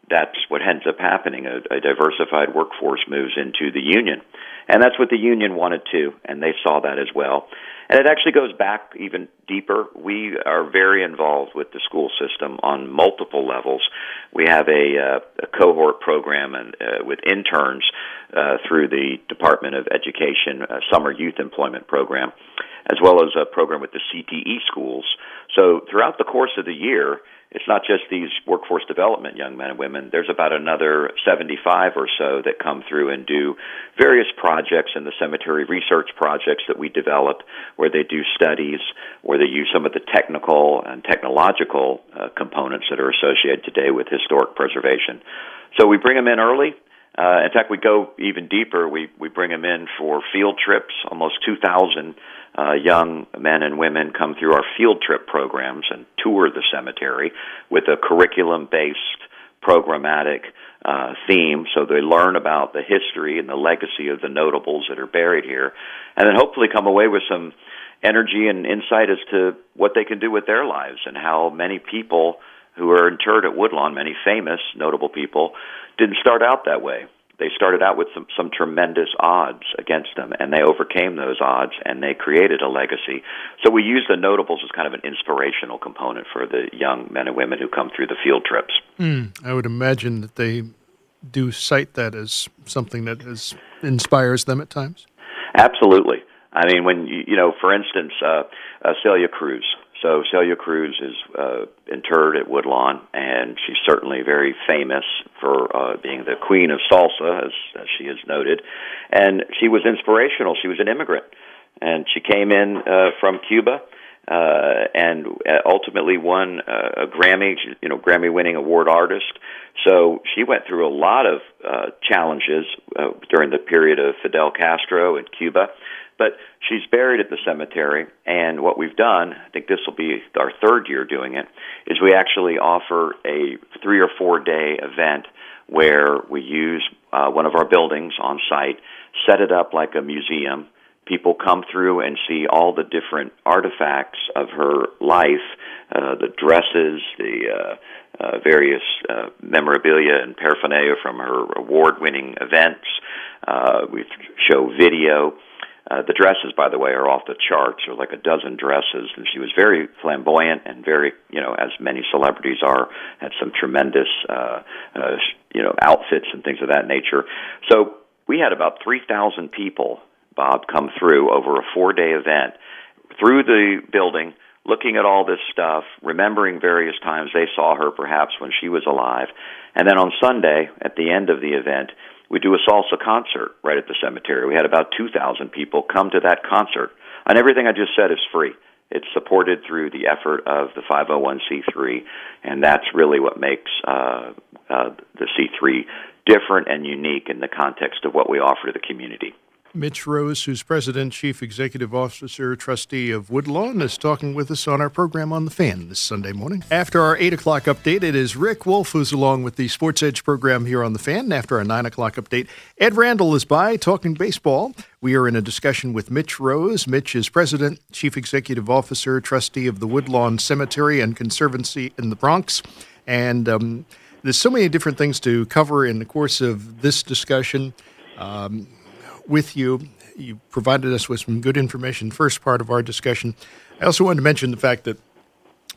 that's what ends up happening. A, a diversified workforce moves into the union. And that's what the union wanted too, and they saw that as well. And it actually goes back even deeper. We are very involved with the school system on multiple levels. We have a, uh, a cohort program and uh, with interns uh, through the Department of Education uh, Summer Youth Employment Program, as well as a program with the CTE schools. So throughout the course of the year, it's not just these workforce development young men and women. There's about another 75 or so that come through and do various projects in the cemetery research projects that we develop, where they do studies, where they use some of the technical and technological uh, components that are associated today with historic preservation. So we bring them in early. Uh, in fact, we go even deeper. We we bring them in for field trips. Almost 2,000 uh, young men and women come through our field trip programs and tour the cemetery with a curriculum-based, programmatic uh, theme. So they learn about the history and the legacy of the notables that are buried here, and then hopefully come away with some energy and insight as to what they can do with their lives and how many people who are interred at Woodlawn, many famous, notable people, didn't start out that way. They started out with some, some tremendous odds against them, and they overcame those odds, and they created a legacy. So we use the notables as kind of an inspirational component for the young men and women who come through the field trips. Mm, I would imagine that they do cite that as something that is, inspires them at times. Absolutely. I mean, when you, you know, for instance, uh, uh, Celia Cruz, so Celia Cruz is uh, interred at Woodlawn, and she's certainly very famous for uh, being the queen of salsa, as, as she is noted. And she was inspirational. She was an immigrant, and she came in uh, from Cuba. Uh, and ultimately won uh, a Grammy, you know, Grammy-winning award artist. So she went through a lot of uh, challenges uh, during the period of Fidel Castro in Cuba, but she's buried at the cemetery, and what we've done, I think this will be our third year doing it, is we actually offer a three or four day event where we use uh, one of our buildings on site, set it up like a museum. People come through and see all the different artifacts of her life, uh, the dresses, the uh, uh, various uh, memorabilia and paraphernalia from her award-winning events. Uh, we show video uh, the dresses, by the way, are off the charts. There like a dozen dresses, and she was very flamboyant and very, you know, as many celebrities are, had some tremendous, uh, uh, you know, outfits and things of that nature. So we had about 3,000 people, Bob, come through over a four-day event through the building, looking at all this stuff, remembering various times they saw her, perhaps when she was alive, and then on Sunday at the end of the event we do a salsa concert right at the cemetery. We had about 2,000 people come to that concert. And everything I just said is free. It's supported through the effort of the 501c3, and that's really what makes uh, uh, the C3 different and unique in the context of what we offer to the community. Mitch Rose, who's President, Chief Executive Officer, Trustee of Woodlawn, is talking with us on our program on The Fan this Sunday morning. After our 8 o'clock update, it is Rick Wolff who's along with the Sports Edge program here on The Fan. After our 9 o'clock update, Ed Randall is by talking baseball. We are in a discussion with Mitch Rose. Mitch is President, Chief Executive Officer, Trustee of the Woodlawn Cemetery and Conservancy in the Bronx. And um, there's so many different things to cover in the course of this discussion. Um, with you. You provided us with some good information, first part of our discussion. I also wanted to mention the fact that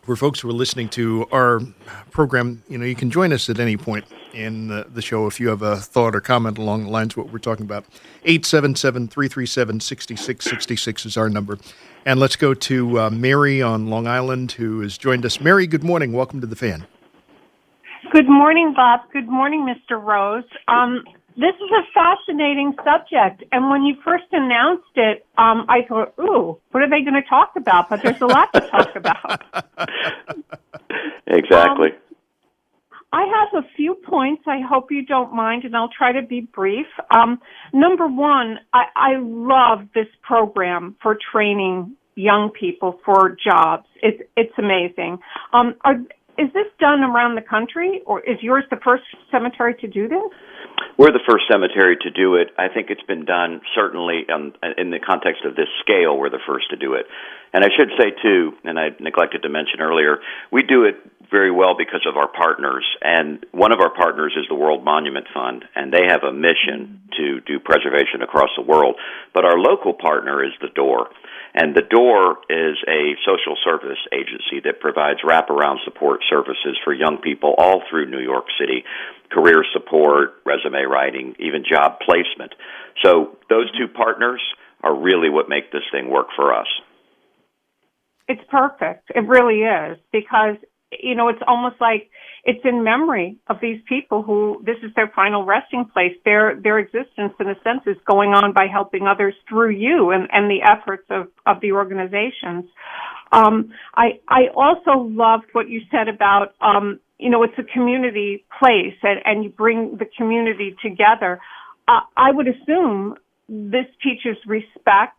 for folks who are listening to our program, you know, you can join us at any point in the, the show if you have a thought or comment along the lines of what we're talking about. 877 337 6666 is our number. And let's go to uh, Mary on Long Island who has joined us. Mary, good morning. Welcome to the fan. Good morning, Bob. Good morning, Mr. Rose. Um, this is a fascinating subject. And when you first announced it, um, I thought, ooh, what are they going to talk about? But there's a lot to talk about. exactly. Um, I have a few points. I hope you don't mind, and I'll try to be brief. Um, number one, I, I love this program for training young people for jobs. It's it's amazing. Um, are, is this done around the country, or is yours the first cemetery to do this? We're the first cemetery to do it. I think it's been done certainly um, in the context of this scale. We're the first to do it, and I should say too, and I neglected to mention earlier, we do it very well because of our partners. And one of our partners is the World Monument Fund, and they have a mission to do preservation across the world. But our local partner is the Door. And the Door is a social service agency that provides wraparound support services for young people all through New York City career support, resume writing, even job placement. So those two partners are really what make this thing work for us. It's perfect. It really is because you know it's almost like it's in memory of these people who this is their final resting place. Their their existence in a sense is going on by helping others through you and, and the efforts of, of the organizations. Um, I I also loved what you said about um, you know, it's a community place and, and you bring the community together. Uh, I would assume this teaches respect,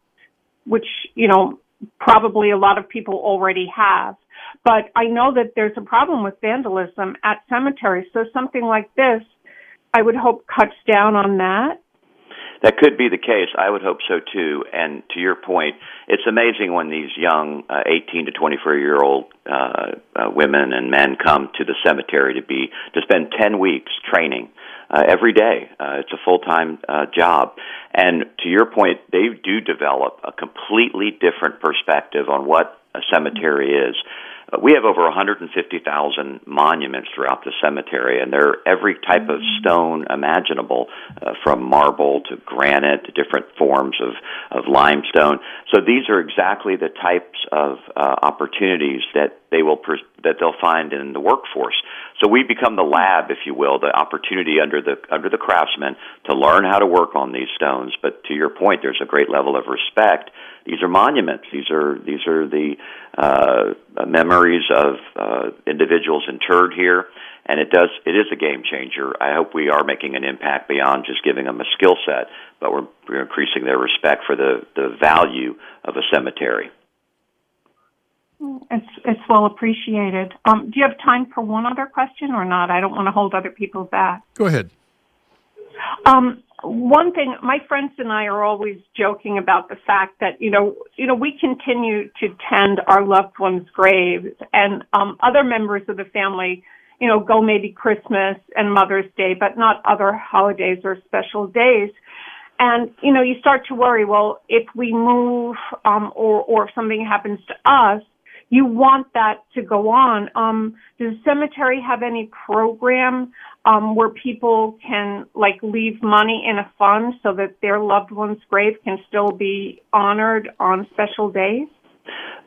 which, you know, probably a lot of people already have. But I know that there's a problem with vandalism at cemeteries. So something like this, I would hope cuts down on that. That could be the case. I would hope so too. And to your point, it's amazing when these young uh, 18 to 24 year old uh, uh, women and men come to the cemetery to be to spend 10 weeks training uh, every day. Uh, it's a full time uh, job. And to your point, they do develop a completely different perspective on what a cemetery is. Uh, we have over 150,000 monuments throughout the cemetery, and they're every type of stone imaginable, uh, from marble to granite to different forms of, of limestone. So these are exactly the types of uh, opportunities that they will pers- that they'll find in the workforce. So we become the lab, if you will, the opportunity under the under the craftsmen to learn how to work on these stones. But to your point, there's a great level of respect. These are monuments. These are these are the uh, memories of uh, individuals interred here, and it does it is a game changer. I hope we are making an impact beyond just giving them a skill set, but we're, we're increasing their respect for the the value of a cemetery. It's it's well appreciated. Um, do you have time for one other question or not? I don't want to hold other people back. Go ahead. Um, one thing, my friends and I are always joking about the fact that you know, you know, we continue to tend our loved ones' graves, and um, other members of the family, you know, go maybe Christmas and Mother's Day, but not other holidays or special days. And you know, you start to worry. Well, if we move, um, or or if something happens to us, you want that to go on. Um, does the cemetery have any program um, where people can like leave money in a fund so that their loved one's grave can still be honored on special days?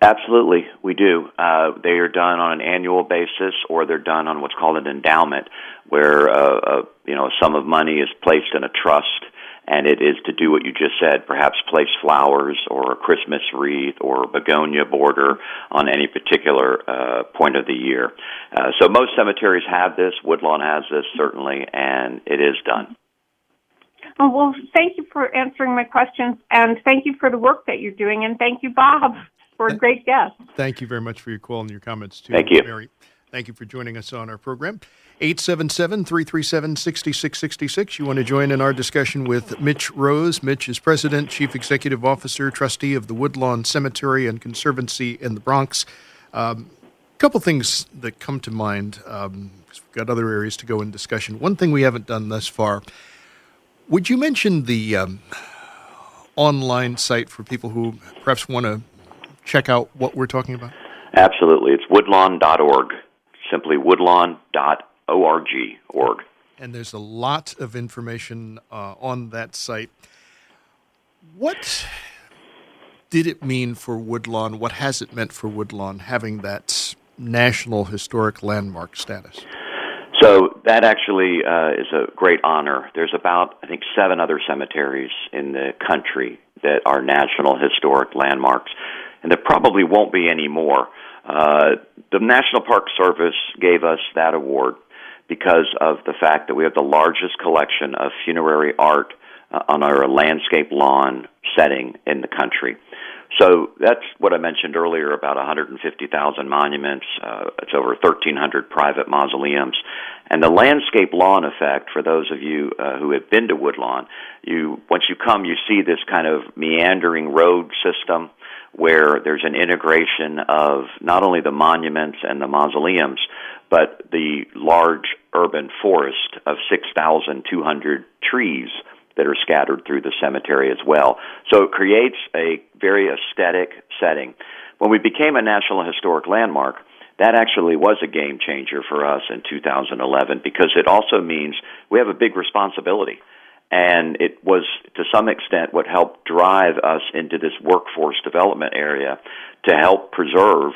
Absolutely, we do. Uh, they are done on an annual basis, or they're done on what's called an endowment, where uh, uh, you know a sum of money is placed in a trust and it is to do what you just said, perhaps place flowers or a Christmas wreath or begonia border on any particular uh, point of the year. Uh, so most cemeteries have this. Woodlawn has this certainly, and it is done. Oh, well, thank you for answering my questions, and thank you for the work that you're doing, and thank you, Bob, for a great guest. Thank you very much for your call and your comments, too. Thank you. Mary. Thank you for joining us on our program. 877 337 6666. You want to join in our discussion with Mitch Rose. Mitch is President, Chief Executive Officer, Trustee of the Woodlawn Cemetery and Conservancy in the Bronx. A um, couple things that come to mind. Um, we've got other areas to go in discussion. One thing we haven't done thus far. Would you mention the um, online site for people who perhaps want to check out what we're talking about? Absolutely. It's woodlawn.org. Simply woodlawn.org org. Org. And there's a lot of information uh, on that site. What did it mean for Woodlawn? What has it meant for Woodlawn having that National Historic Landmark status? So that actually uh, is a great honor. There's about, I think, seven other cemeteries in the country that are National Historic Landmarks, and there probably won't be any more. Uh, the National Park Service gave us that award because of the fact that we have the largest collection of funerary art uh, on our landscape lawn setting in the country. So that's what I mentioned earlier about 150,000 monuments. Uh, it's over 1,300 private mausoleums, and the landscape lawn effect. For those of you uh, who have been to Woodlawn, you once you come, you see this kind of meandering road system where there's an integration of not only the monuments and the mausoleums, but the large urban forest of 6,200 trees that are scattered through the cemetery as well. So it creates a very aesthetic setting. When we became a National Historic Landmark, that actually was a game changer for us in 2011 because it also means we have a big responsibility. And it was, to some extent, what helped drive us into this workforce development area to help preserve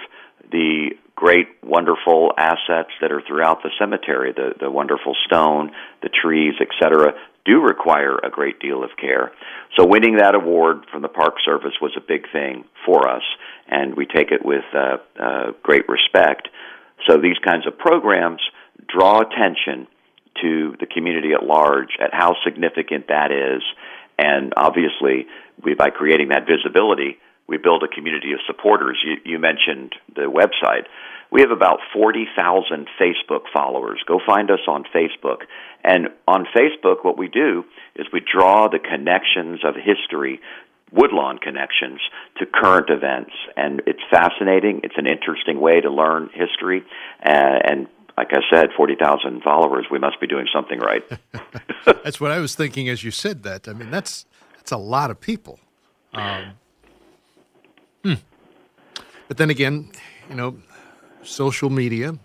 the great, wonderful assets that are throughout the cemetery, the, the wonderful stone, the trees, etc., do require a great deal of care. So winning that award from the Park Service was a big thing for us, and we take it with uh, uh, great respect. So these kinds of programs draw attention to the community at large at how significant that is. And obviously, we, by creating that visibility, we build a community of supporters. You, you mentioned the website. We have about 40,000 Facebook followers. Go find us on Facebook. And on Facebook, what we do is we draw the connections of history, Woodlawn connections, to current events. And it's fascinating. It's an interesting way to learn history. Uh, and like I said, 40,000 followers, we must be doing something right. that's what I was thinking as you said that. I mean, that's, that's a lot of people. Um, hmm. But then again, you know, social media,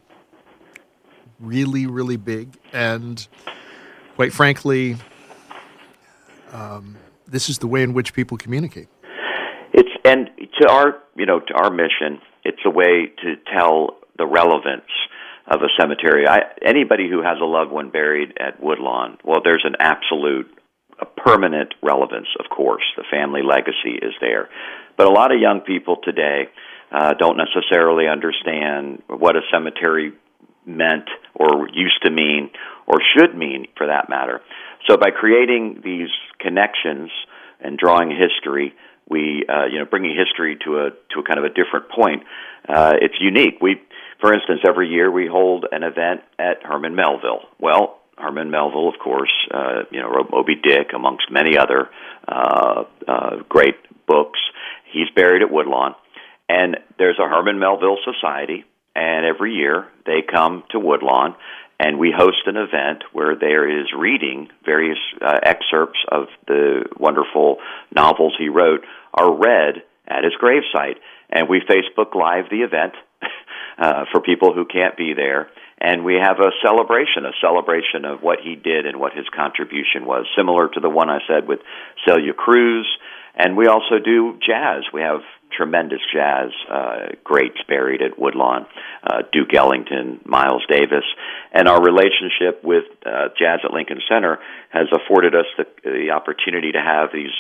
really, really big. And quite frankly, um, this is the way in which people communicate. It's and to our you know to our mission, it's a way to tell the relevance of a cemetery. I, anybody who has a loved one buried at Woodlawn, well, there's an absolute, a permanent relevance. Of course, the family legacy is there, but a lot of young people today uh, don't necessarily understand what a cemetery meant or used to mean or should mean for that matter. So by creating these connections and drawing history, we uh, you know bringing history to a to a kind of a different point. Uh, it's unique. We, for instance, every year we hold an event at Herman Melville. Well, Herman Melville, of course, uh, you know wrote Moby Dick amongst many other uh, uh, great books. He's buried at Woodlawn. And there's a Herman Melville Society, and every year they come to Woodlawn, and we host an event where there is reading various uh, excerpts of the wonderful novels he wrote are read at his gravesite, and we Facebook Live the event uh, for people who can't be there. And we have a celebration, a celebration of what he did and what his contribution was, similar to the one I said with Celia Cruz. And we also do jazz. We have tremendous jazz uh, greats buried at Woodlawn, uh, Duke Ellington, Miles Davis, and our relationship with uh, Jazz at Lincoln Center has afforded us the, the opportunity to have these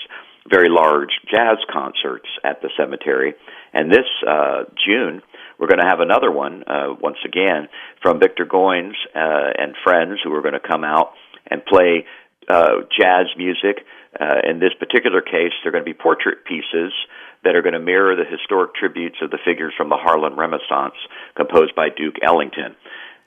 very large jazz concerts at the cemetery. And this uh, June, we're going to have another one uh, once again from Victor Goines uh, and friends who are going to come out and play uh, jazz music. Uh, in this particular case, they're going to be portrait pieces that are going to mirror the historic tributes of the figures from the Harlem Renaissance composed by Duke Ellington.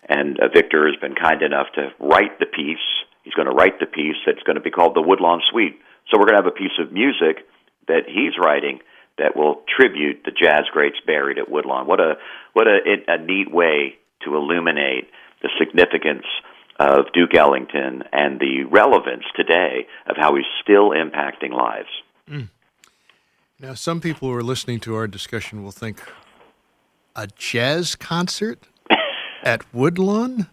And uh, Victor has been kind enough to write the piece. He's going to write the piece that's going to be called the Woodlawn Suite. So we're going to have a piece of music that he's writing that will tribute the jazz greats buried at Woodlawn. What a what a, a neat way to illuminate the significance of Duke Ellington and the relevance today of how he's still impacting lives. Mm. Now, some people who are listening to our discussion will think a jazz concert at Woodlawn?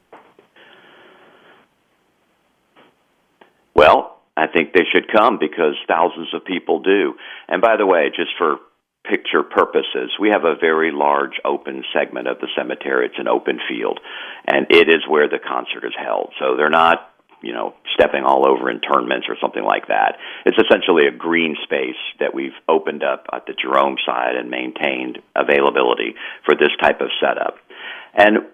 Well, I think they should come because thousands of people do. And by the way, just for picture purposes, we have a very large open segment of the cemetery. It's an open field, and it is where the concert is held. So they're not you know, stepping all over internments or something like that. It's essentially a green space that we've opened up at the Jerome side and maintained availability for this type of setup. And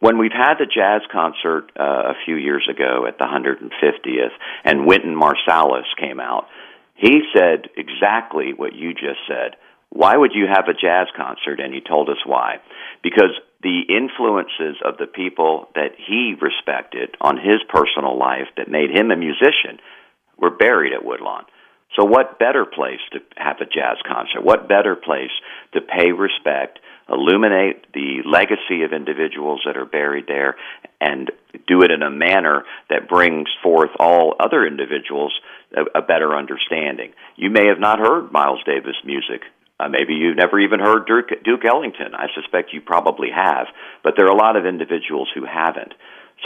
when we've had the jazz concert uh, a few years ago at the 150th, and Wynton Marsalis came out, he said exactly what you just said. Why would you have a jazz concert? And he told us why. Because the influences of the people that he respected on his personal life that made him a musician were buried at Woodlawn. So, what better place to have a jazz concert? What better place to pay respect, illuminate the legacy of individuals that are buried there, and do it in a manner that brings forth all other individuals a, a better understanding? You may have not heard Miles Davis music uh, maybe you've never even heard Duke, Duke Ellington. I suspect you probably have, but there are a lot of individuals who haven't.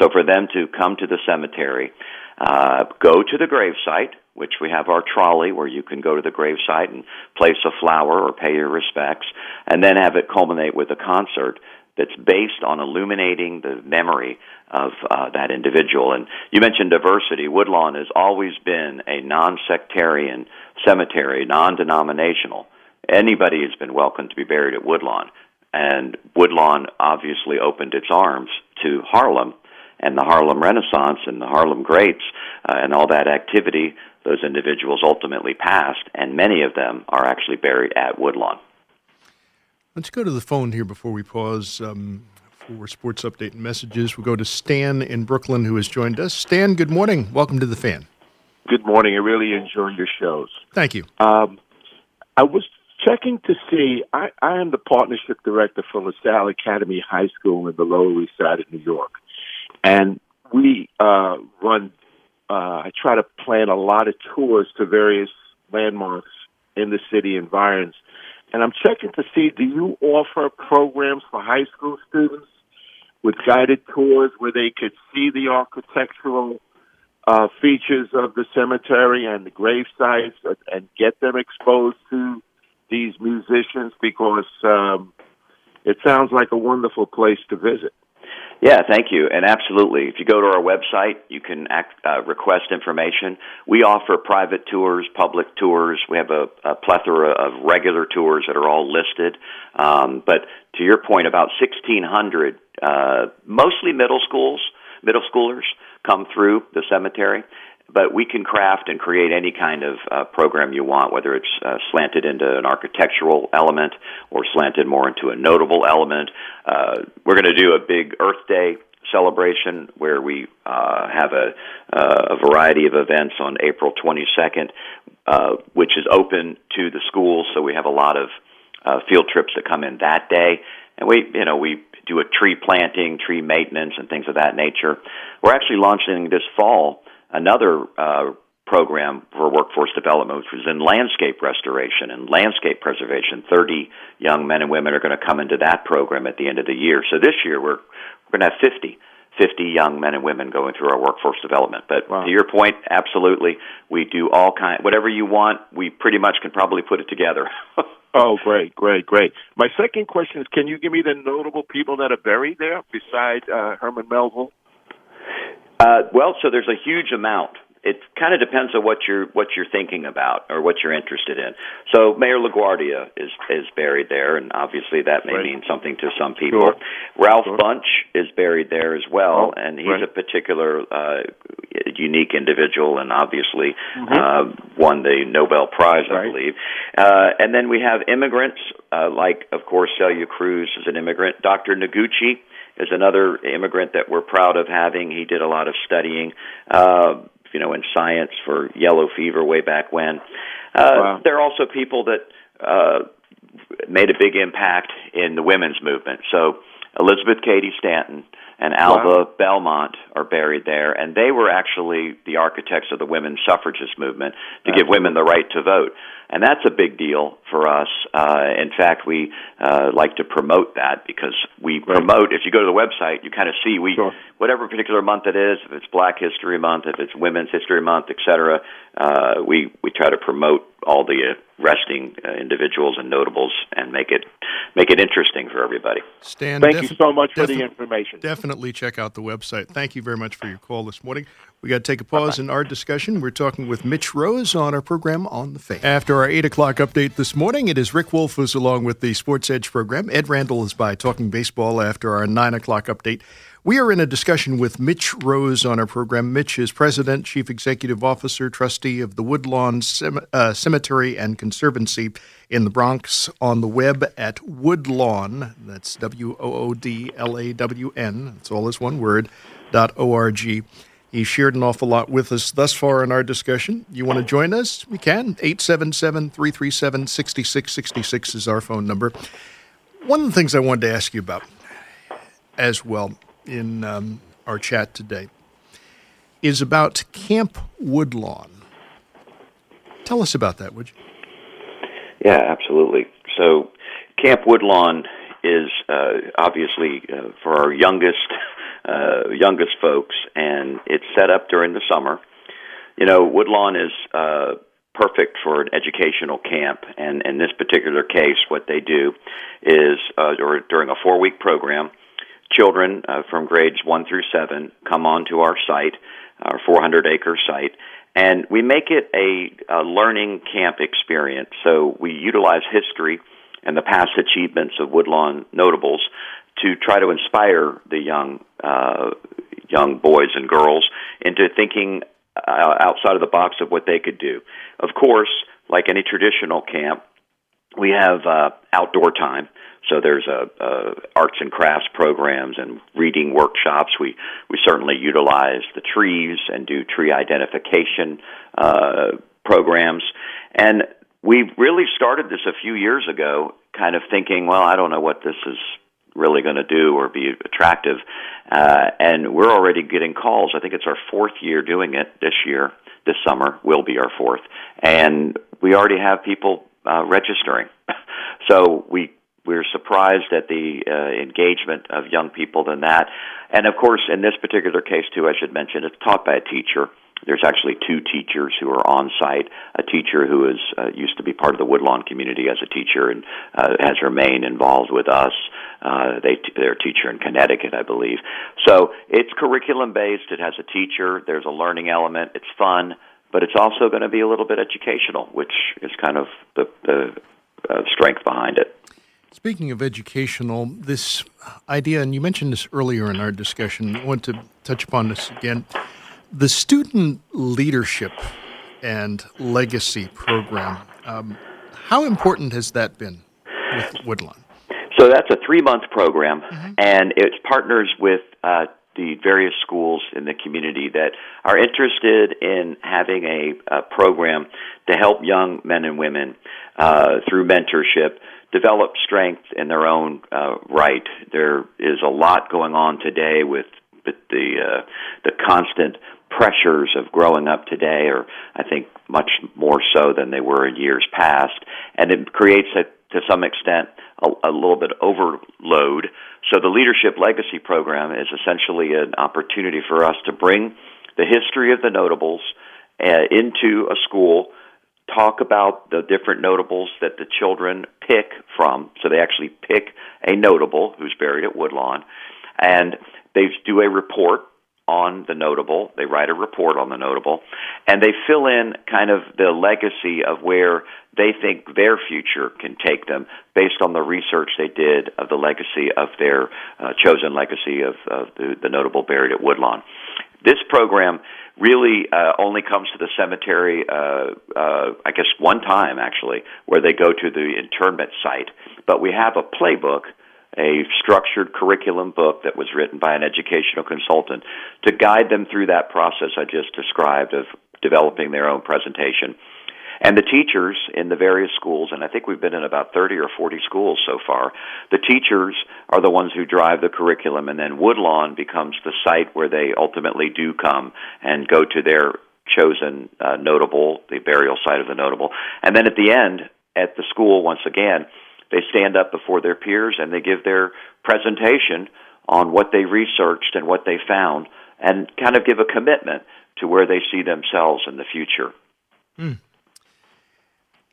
So for them to come to the cemetery, uh, go to the gravesite, which we have our trolley where you can go to the gravesite and place a flower or pay your respects, and then have it culminate with a concert that's based on illuminating the memory of uh, that individual. And you mentioned diversity. Woodlawn has always been a non-sectarian cemetery, non-denominational anybody has been welcome to be buried at Woodlawn. And Woodlawn obviously opened its arms to Harlem and the Harlem Renaissance and the Harlem Greats uh, and all that activity, those individuals ultimately passed, and many of them are actually buried at Woodlawn. Let's go to the phone here before we pause um, for sports update and messages. We'll go to Stan in Brooklyn, who has joined us. Stan, good morning. Welcome to the fan. Good morning. I really enjoy your shows. Thank you. Um, I was checking to see. I, I am the partnership director for LaSalle Academy High School in the Lower East Side of New York, and we uh, run. Uh, I try to plan a lot of tours to various landmarks in the city environs, and I'm checking to see. Do you offer programs for high school students with guided tours where they could see the architectural uh, features of the cemetery and the grave sites and get them exposed to these musicians because um, it sounds like a wonderful place to visit. Yeah, thank you. And absolutely, if you go to our website, you can act, uh, request information. We offer private tours, public tours. We have a, a plethora of regular tours that are all listed. Um, but to your point, about 1,600, uh, mostly middle schools, middle schoolers come through the cemetery but we can craft and create any kind of uh, program you want, whether it's uh, slanted into an architectural element or slanted more into a notable element. Uh, we're going to do a big Earth Day celebration where we uh, have a, uh, a variety of events on April 22nd, uh, which is open to the schools. So we have a lot of field trips that come in that day, and we, you know, we do a tree planting, tree maintenance, and things of that nature. We're actually launching this fall another uh, program for workforce development, which was in landscape restoration and landscape preservation. 30 young men and women are going to come into that program at the end of the year. So this year we're, we're going to have 50. 50 young men and women going through our workforce development. But wow. to your point, absolutely, we do all kind. Whatever you want, we pretty much can probably put it together. oh, great, great, great. My second question is: Can you give me the notable people that are buried there besides uh, Herman Melville? Uh, well, so there's a huge amount. It kind of depends on what you're what you're thinking about or what you're interested in. So Mayor LaGuardia is is buried there, and obviously that may right. mean something to some people. Sure. Ralph sure. Bunche is buried there as well, oh, and he's right. a particular uh, unique individual, and obviously mm-hmm. uh, won the Nobel Prize, right. I believe. Uh, and then we have immigrants, uh, like of course Celia Cruz is an immigrant. Dr. Noguchi is another immigrant that we're proud of having. He did a lot of studying, uh, you know, in science for yellow fever way back when. Uh, wow. There are also people that uh, made a big impact in the women's movement. So Elizabeth Cady Stanton and Alva wow. Belmont are buried there, and they were actually the architects of the women's suffragist movement to Absolutely. give women the right to vote and that's a big deal for us. Uh, in fact, we uh, like to promote that because we right. promote. If you go to the website, you kind of see we sure. whatever particular month it is. If it's Black History Month, if it's Women's History Month, etc. Uh, we we try to promote all the uh, resting uh, individuals and notables and make it make it interesting for everybody. Stan, thank defi- you so much for the information. Definitely check out the website. Thank you very much for your call this morning. We got to take a pause Bye-bye. in our discussion. We're talking with Mitch Rose on our program on the Fan. After our eight o'clock update this morning, it is Rick Wolff who's along with the Sports Edge program. Ed Randall is by talking baseball after our nine o'clock update. We are in a discussion with Mitch Rose on our program. Mitch is President, Chief Executive Officer, Trustee of the Woodlawn Cem- uh, Cemetery and Conservancy in the Bronx on the web at Woodlawn. That's W O O D L A W N. That's all is one word, dot O R G. He shared an awful lot with us thus far in our discussion. You want to join us? We can. 877 337 6666 is our phone number. One of the things I wanted to ask you about as well in um, our chat today is about Camp Woodlawn. Tell us about that, would you? Yeah, absolutely. So, Camp Woodlawn is uh, obviously uh, for our youngest uh, youngest folks, and it's set up during the summer. You know, Woodlawn is uh, perfect for an educational camp, and in this particular case, what they do is, uh, or during a four-week program, children uh, from grades one through seven come onto our site, our 400-acre site, and we make it a, a learning camp experience. So we utilize history and the past achievements of Woodlawn notables to try to inspire the young uh, young boys and girls into thinking uh, outside of the box of what they could do. Of course, like any traditional camp, we have uh, outdoor time. So there's a, a arts and crafts programs and reading workshops. We we certainly utilize the trees and do tree identification uh, programs. And we really started this a few years ago, kind of thinking, well, I don't know what this is really going to do or be attractive. Uh, and we're already getting calls. I think it's our fourth year doing it this year. This summer will be our fourth, and we already have people uh, registering. so we we're surprised at the uh, engagement of young people than that. And of course, in this particular case, too, I should mention it's taught by a teacher. There's actually two teachers who are on site. A teacher who is uh, used to be part of the Woodlawn community as a teacher and uh, has remained involved with us. Uh, they they're a teacher in Connecticut, I believe. So it's curriculum based. It has a teacher. There's a learning element. It's fun, but it's also going to be a little bit educational, which is kind of the the uh, strength behind it. Speaking of educational, this idea, and you mentioned this earlier in our discussion, I want to touch upon this again. The student leadership and legacy program, um, how important has that been with Woodlawn? So that's a three month program, and it partners with uh, the various schools in the community that are interested in having a, a program to help young men and women uh, through mentorship develop strength in their own uh, right. There is a lot going on today with, with the uh, the constant pressures of growing up today are, I think, much more so than they were in years past, and it creates a, to some extent a, a little bit overload. So the Leadership Legacy Program is essentially an opportunity for us to bring the history of the notables uh, into a school talk about the different notables that the children pick from. So they actually pick a notable who's buried at Woodlawn, and they do a report on the notable. They write a report on the notable, and they fill in kind of the legacy of where they think their future can take them based on the research they did of the legacy of their uh, chosen legacy of, of the, the notable buried at Woodlawn. This program really uh, only comes to the cemetery, uh, uh, I guess, one time actually, where they go to the internment site. But we have a playbook, a structured curriculum book that was written by an educational consultant to guide them through that process I just described of developing their own presentation. And the teachers in the various schools, and I think we've been in about 30 or 40 schools so far, the teachers are the ones who drive the curriculum, and then Woodlawn becomes the site where they ultimately do come and go to their chosen uh, notable, the burial site of the notable. And then at the end, at the school, once again, they stand up before their peers and they give their presentation on what they researched and what they found and kind of give a commitment to where they see themselves in the future. Hmm.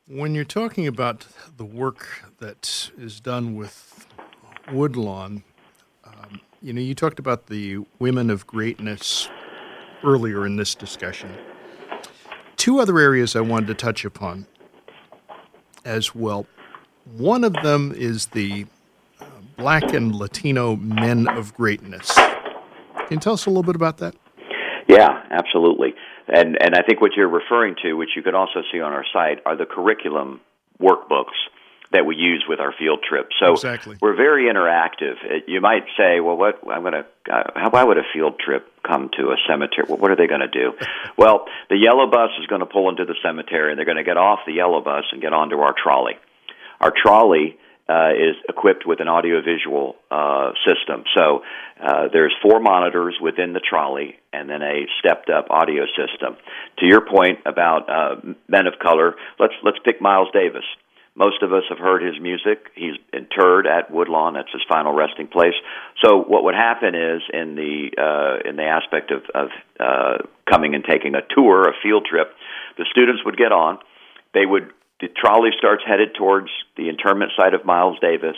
When you're talking about the work that is done with Woodlawn, um, you know, you talked about the women of greatness earlier in this discussion. Two other areas I wanted to touch upon as well. One of them is the uh, Black and Latino men of greatness. Can you tell us a little bit about that? Yeah, absolutely. And and I think what you're referring to, which you can also see on our site, are the curriculum workbooks that we use with our field trips. So Exactly. we're very interactive. You might say, well, what I'm going to uh, how why would a field trip come to a cemetery? Well, what are they going to do? well, the yellow bus is going to pull into the cemetery, and they're going to get off the yellow bus and get onto our trolley. Our trolley uh, is equipped with an audiovisual uh, system. So uh, there's four monitors within the trolley, and then a stepped-up audio system. To your point about uh, men of color, let's let's pick Miles Davis. Most of us have heard his music. He's interred at Woodlawn. That's his final resting place. So what would happen is in the uh, in the aspect of, of uh, coming and taking a tour, a field trip, the students would get on. They would the trolley starts headed towards the internment site of Miles Davis,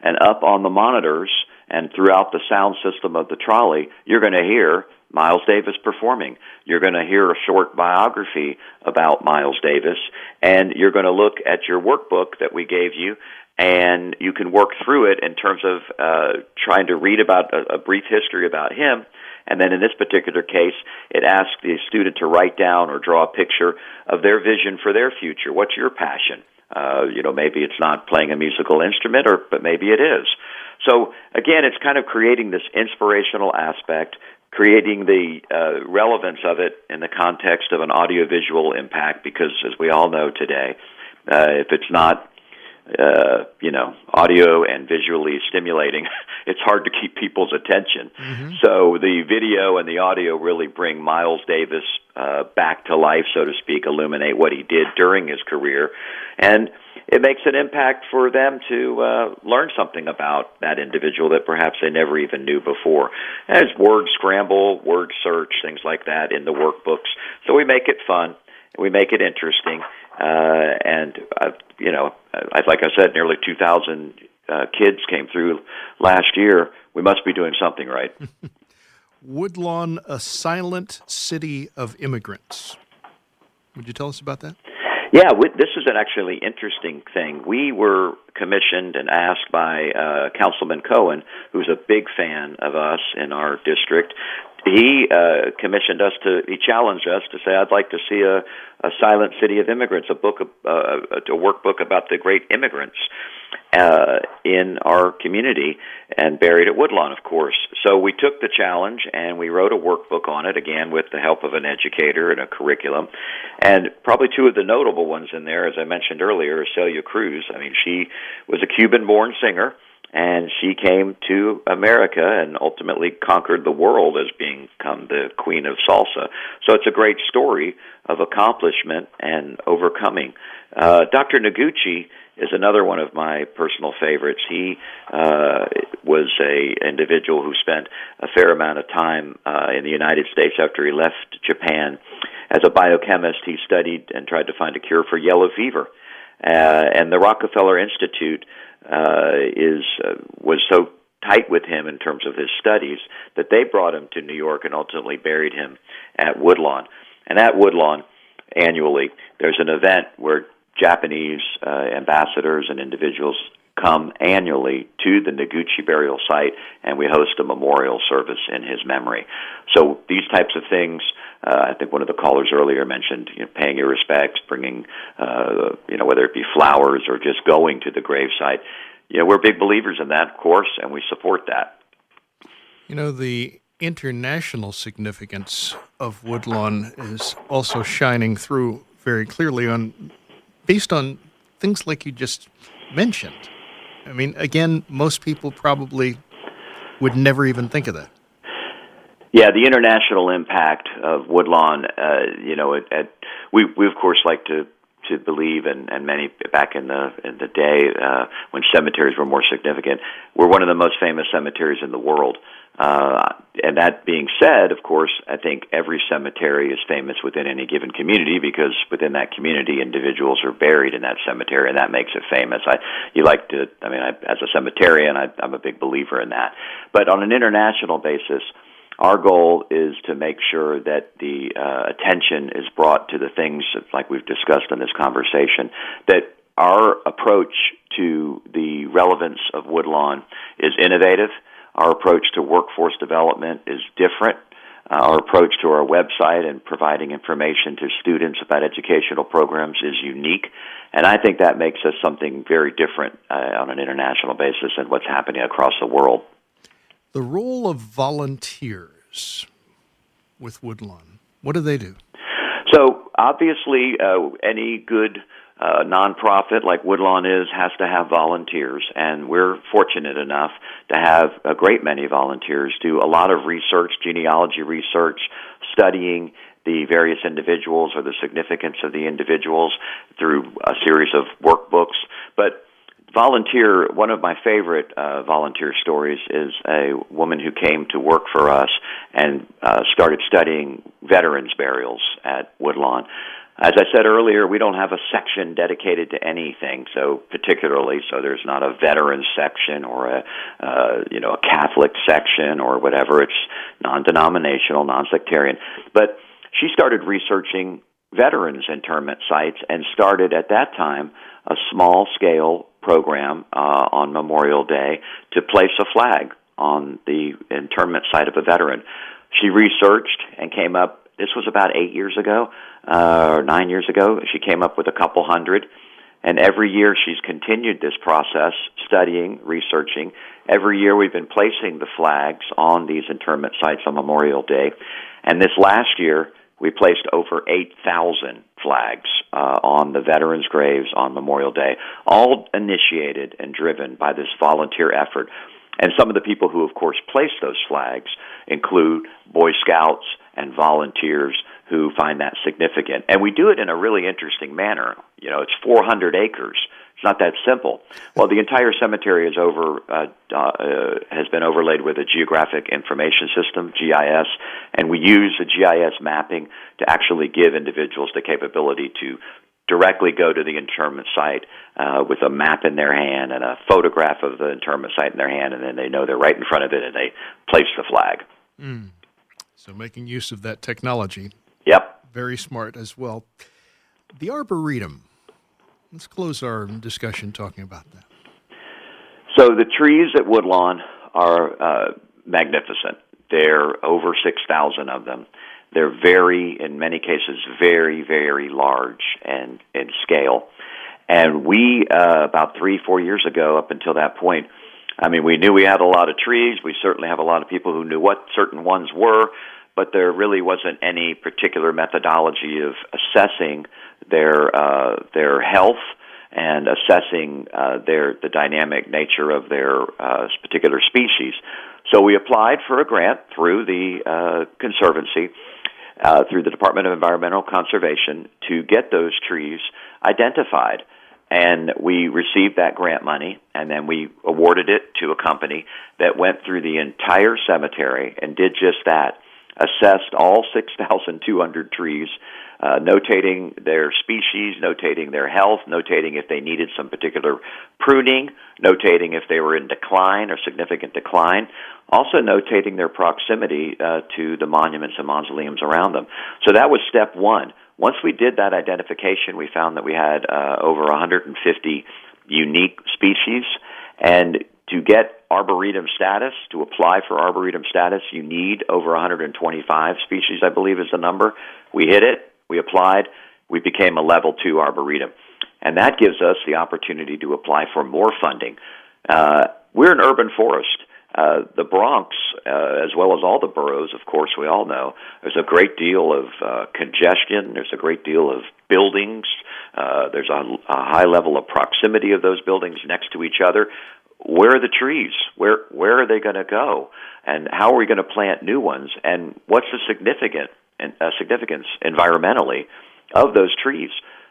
and up on the monitors and throughout the sound system of the trolley, you're going to hear Miles Davis performing. You're going to hear a short biography about Miles Davis, and you're going to look at your workbook that we gave you, and you can work through it in terms of uh, trying to read about a, a brief history about him, And then in this particular case, it asks the student to write down or draw a picture of their vision for their future. What's your passion? Uh, you know, maybe it's not playing a musical instrument, or but maybe it is. So again, it's kind of creating this inspirational aspect, creating the uh, relevance of it in the context of an audiovisual impact. Because as we all know today, uh, if it's not uh, you know, audio and visually stimulating, it's hard to keep people's attention. Mm-hmm. So the video and the audio really bring Miles Davis uh, back to life, so to speak, illuminate what he did during his career, and it makes an impact for them to uh, learn something about that individual that perhaps they never even knew before. As word scramble, word search, things like that in the workbooks. So we make it fun, we make it interesting uh, and uh, you know, I, like I said, nearly 2,000 uh, kids came through last year. We must be doing something right. Woodlawn, a silent city of immigrants. Would you tell us about that? Yeah, we, this is an actually interesting thing. We were commissioned and asked by uh, Councilman Cohen, who's a big fan of us in our district, he uh, commissioned us to he challenged us to say I'd like to see a, a silent city of immigrants a book uh, a workbook about the great immigrants uh, in our community and buried at Woodlawn of course. So we took the challenge and we wrote a workbook on it again with the help of an educator and a curriculum. And probably two of the notable ones in there as I mentioned earlier is Celia Cruz. I mean she was a Cuban born singer and she came to America and ultimately conquered the world as being become the queen of salsa. So it's a great story of accomplishment and overcoming. Uh, Dr. Noguchi is another one of my personal favorites. He uh, was a individual who spent a fair amount of time uh, in the United States after he left Japan. As a biochemist, he studied and tried to find a cure for yellow fever. Uh, and the Rockefeller Institute uh, is uh, was so tight with him in terms of his studies that they brought him to New York and ultimately buried him at Woodlawn. And at Woodlawn, annually, there's an event where Japanese uh, ambassadors and individuals come annually to the Noguchi burial site, and we host a memorial service in his memory. So these types of things, uh, I think one of the callers earlier mentioned, you know, paying your respects, bringing, uh, you know, whether it be flowers or just going to the gravesite. You know, we're big believers in that, of course, and we support that. You know, the international significance of Woodlawn is also shining through very clearly on based on things like you just mentioned. I mean, again, most people probably would never even think of that. Yeah, the international impact of Woodlawn, uh, you know, it, it, we we of course like to to believe, and, and many back in the in the day uh, when cemeteries were more significant, we're one of the most famous cemeteries in the world. Uh, and that being said, of course, I think every cemetery is famous within any given community because within that community, individuals are buried in that cemetery, and that makes it famous. I, you like to, I mean, I, as a cemeterian, I, I'm a big believer in that. But on an international basis, our goal is to make sure that the uh, attention is brought to the things like we've discussed in this conversation that our approach to the relevance of Woodlawn is innovative. Our approach to workforce development is different. Uh, our approach to our website and providing information to students about educational programs is unique, and I think that makes us something very different uh, on an international basis than what's happening across the world. The role of volunteers with Woodlawn, what do they do? So, obviously, uh, any good uh, nonprofit like Woodlawn is has to have volunteers, and we're fortunate enough to have a great many volunteers do a lot of research, genealogy research, studying the various individuals or the significance of the individuals through a series of workbooks. But volunteer one of my favorite uh, volunteer stories is a woman who came to work for us and uh, started studying veterans burials at woodlawn. As i said earlier we don't have a section dedicated to anything so particularly so there's not a veterans section or a uh, you know a catholic section or whatever. It's non-denominational non-sectarian. But she started researching veterans internment sites and started at that time a small scale program uh, on Memorial Day to place a flag on the internment site of a veteran. She researched and came up. This was about eight years ago, uh, or nine years ago. She came up with a couple hundred, and every year she's continued this process, studying, researching. Every year we've been placing the flags on these internment sites on Memorial Day, and this last year we placed over 8,000 flags uh, on the veterans' graves on Memorial Day, all initiated and driven by this volunteer effort. And some of the people who, of course, place those flags include Boy Scouts and volunteers who find that significant. And we do it in a really interesting manner. You know, it's 400 acres. It's not that simple. Well, the entire cemetery is over uh, uh, has been overlaid with a geographic information system (GIS), and we use the GIS mapping to actually give individuals the capability to directly go to the interment site uh, with a map in their hand and a photograph of the interment site in their hand, and then they know they're right in front of it and they place the flag. Mm. So making use of that technology. Yep. Very smart as well. The Arboretum. Let's close our discussion talking about that. So the trees at Woodlawn are uh, magnificent. There are over 6,000 of them. They're very, in many cases, very, very large and in scale. And we, uh, about three, four years ago, up until that point, I mean, we knew we had a lot of trees. We certainly have a lot of people who knew what certain ones were, but there really wasn't any particular methodology of assessing their uh, their health and assessing uh, their the dynamic nature of their uh, particular species. So we applied for a grant through the uh, conservancy, uh, through the Department of Environmental Conservation, to get those trees identified. And we received that grant money, and then we awarded it to a company that went through the entire cemetery and did just that assessed all 6,200 trees, uh, notating their species, notating their health, notating if they needed some particular pruning, notating if they were in decline or significant decline, also notating their proximity uh, to the monuments and mausoleums around them. So that was step one. Once we did that identification, we found that we had uh, over 150 unique species, and to get arboretum status, to apply for arboretum status, you need over 125 species, I believe is the number. We hit it, we applied, we became a level two arboretum. And that gives us the opportunity to apply for more funding. Uh, we're an urban forest. Uh, the Bronx, uh, as well as all the boroughs, of course, we all know there's a great deal of uh, congestion. There's a great deal of buildings. Uh, there's a, a high level of proximity of those buildings next to each other. Where are the trees? Where where are they going to go? And how are we going to plant new ones? And what's the significant uh, significance environmentally of those trees?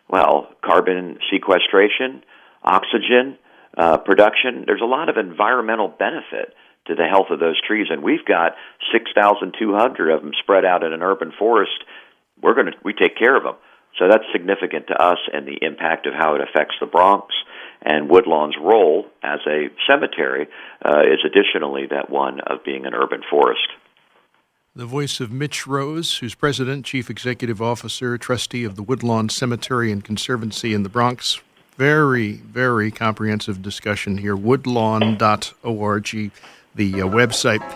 Well, carbon sequestration, oxygen uh, production. There's a lot of environmental benefit to the health of those trees, and we've got 6,200 of them spread out in an urban forest. We're going to we take care of them, so that's significant to us and the impact of how it affects the Bronx. And Woodlawn's role as a cemetery uh, is additionally that one of being an urban forest. The voice of Mitch Rose, who's president, chief executive officer, trustee of the Woodlawn Cemetery and Conservancy in the Bronx. Very, very comprehensive discussion here. Woodlawn.org the uh, website.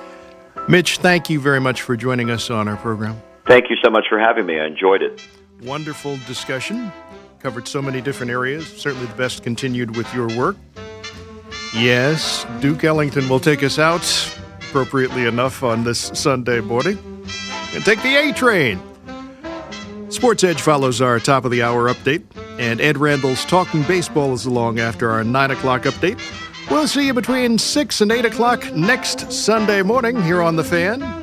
Mitch, thank you very much for joining us on our program. Thank you so much for having me. I enjoyed it. Wonderful discussion. Covered so many different areas. Certainly the best continued with your work. Yes, Duke Ellington will take us out, appropriately enough, on this Sunday morning. And take the A train. Sports Edge follows our top of the hour update, and Ed Randall's Talking Baseball is along after our 9 o'clock update. We'll see you between 6 and 8 o'clock next Sunday morning here on The Fan.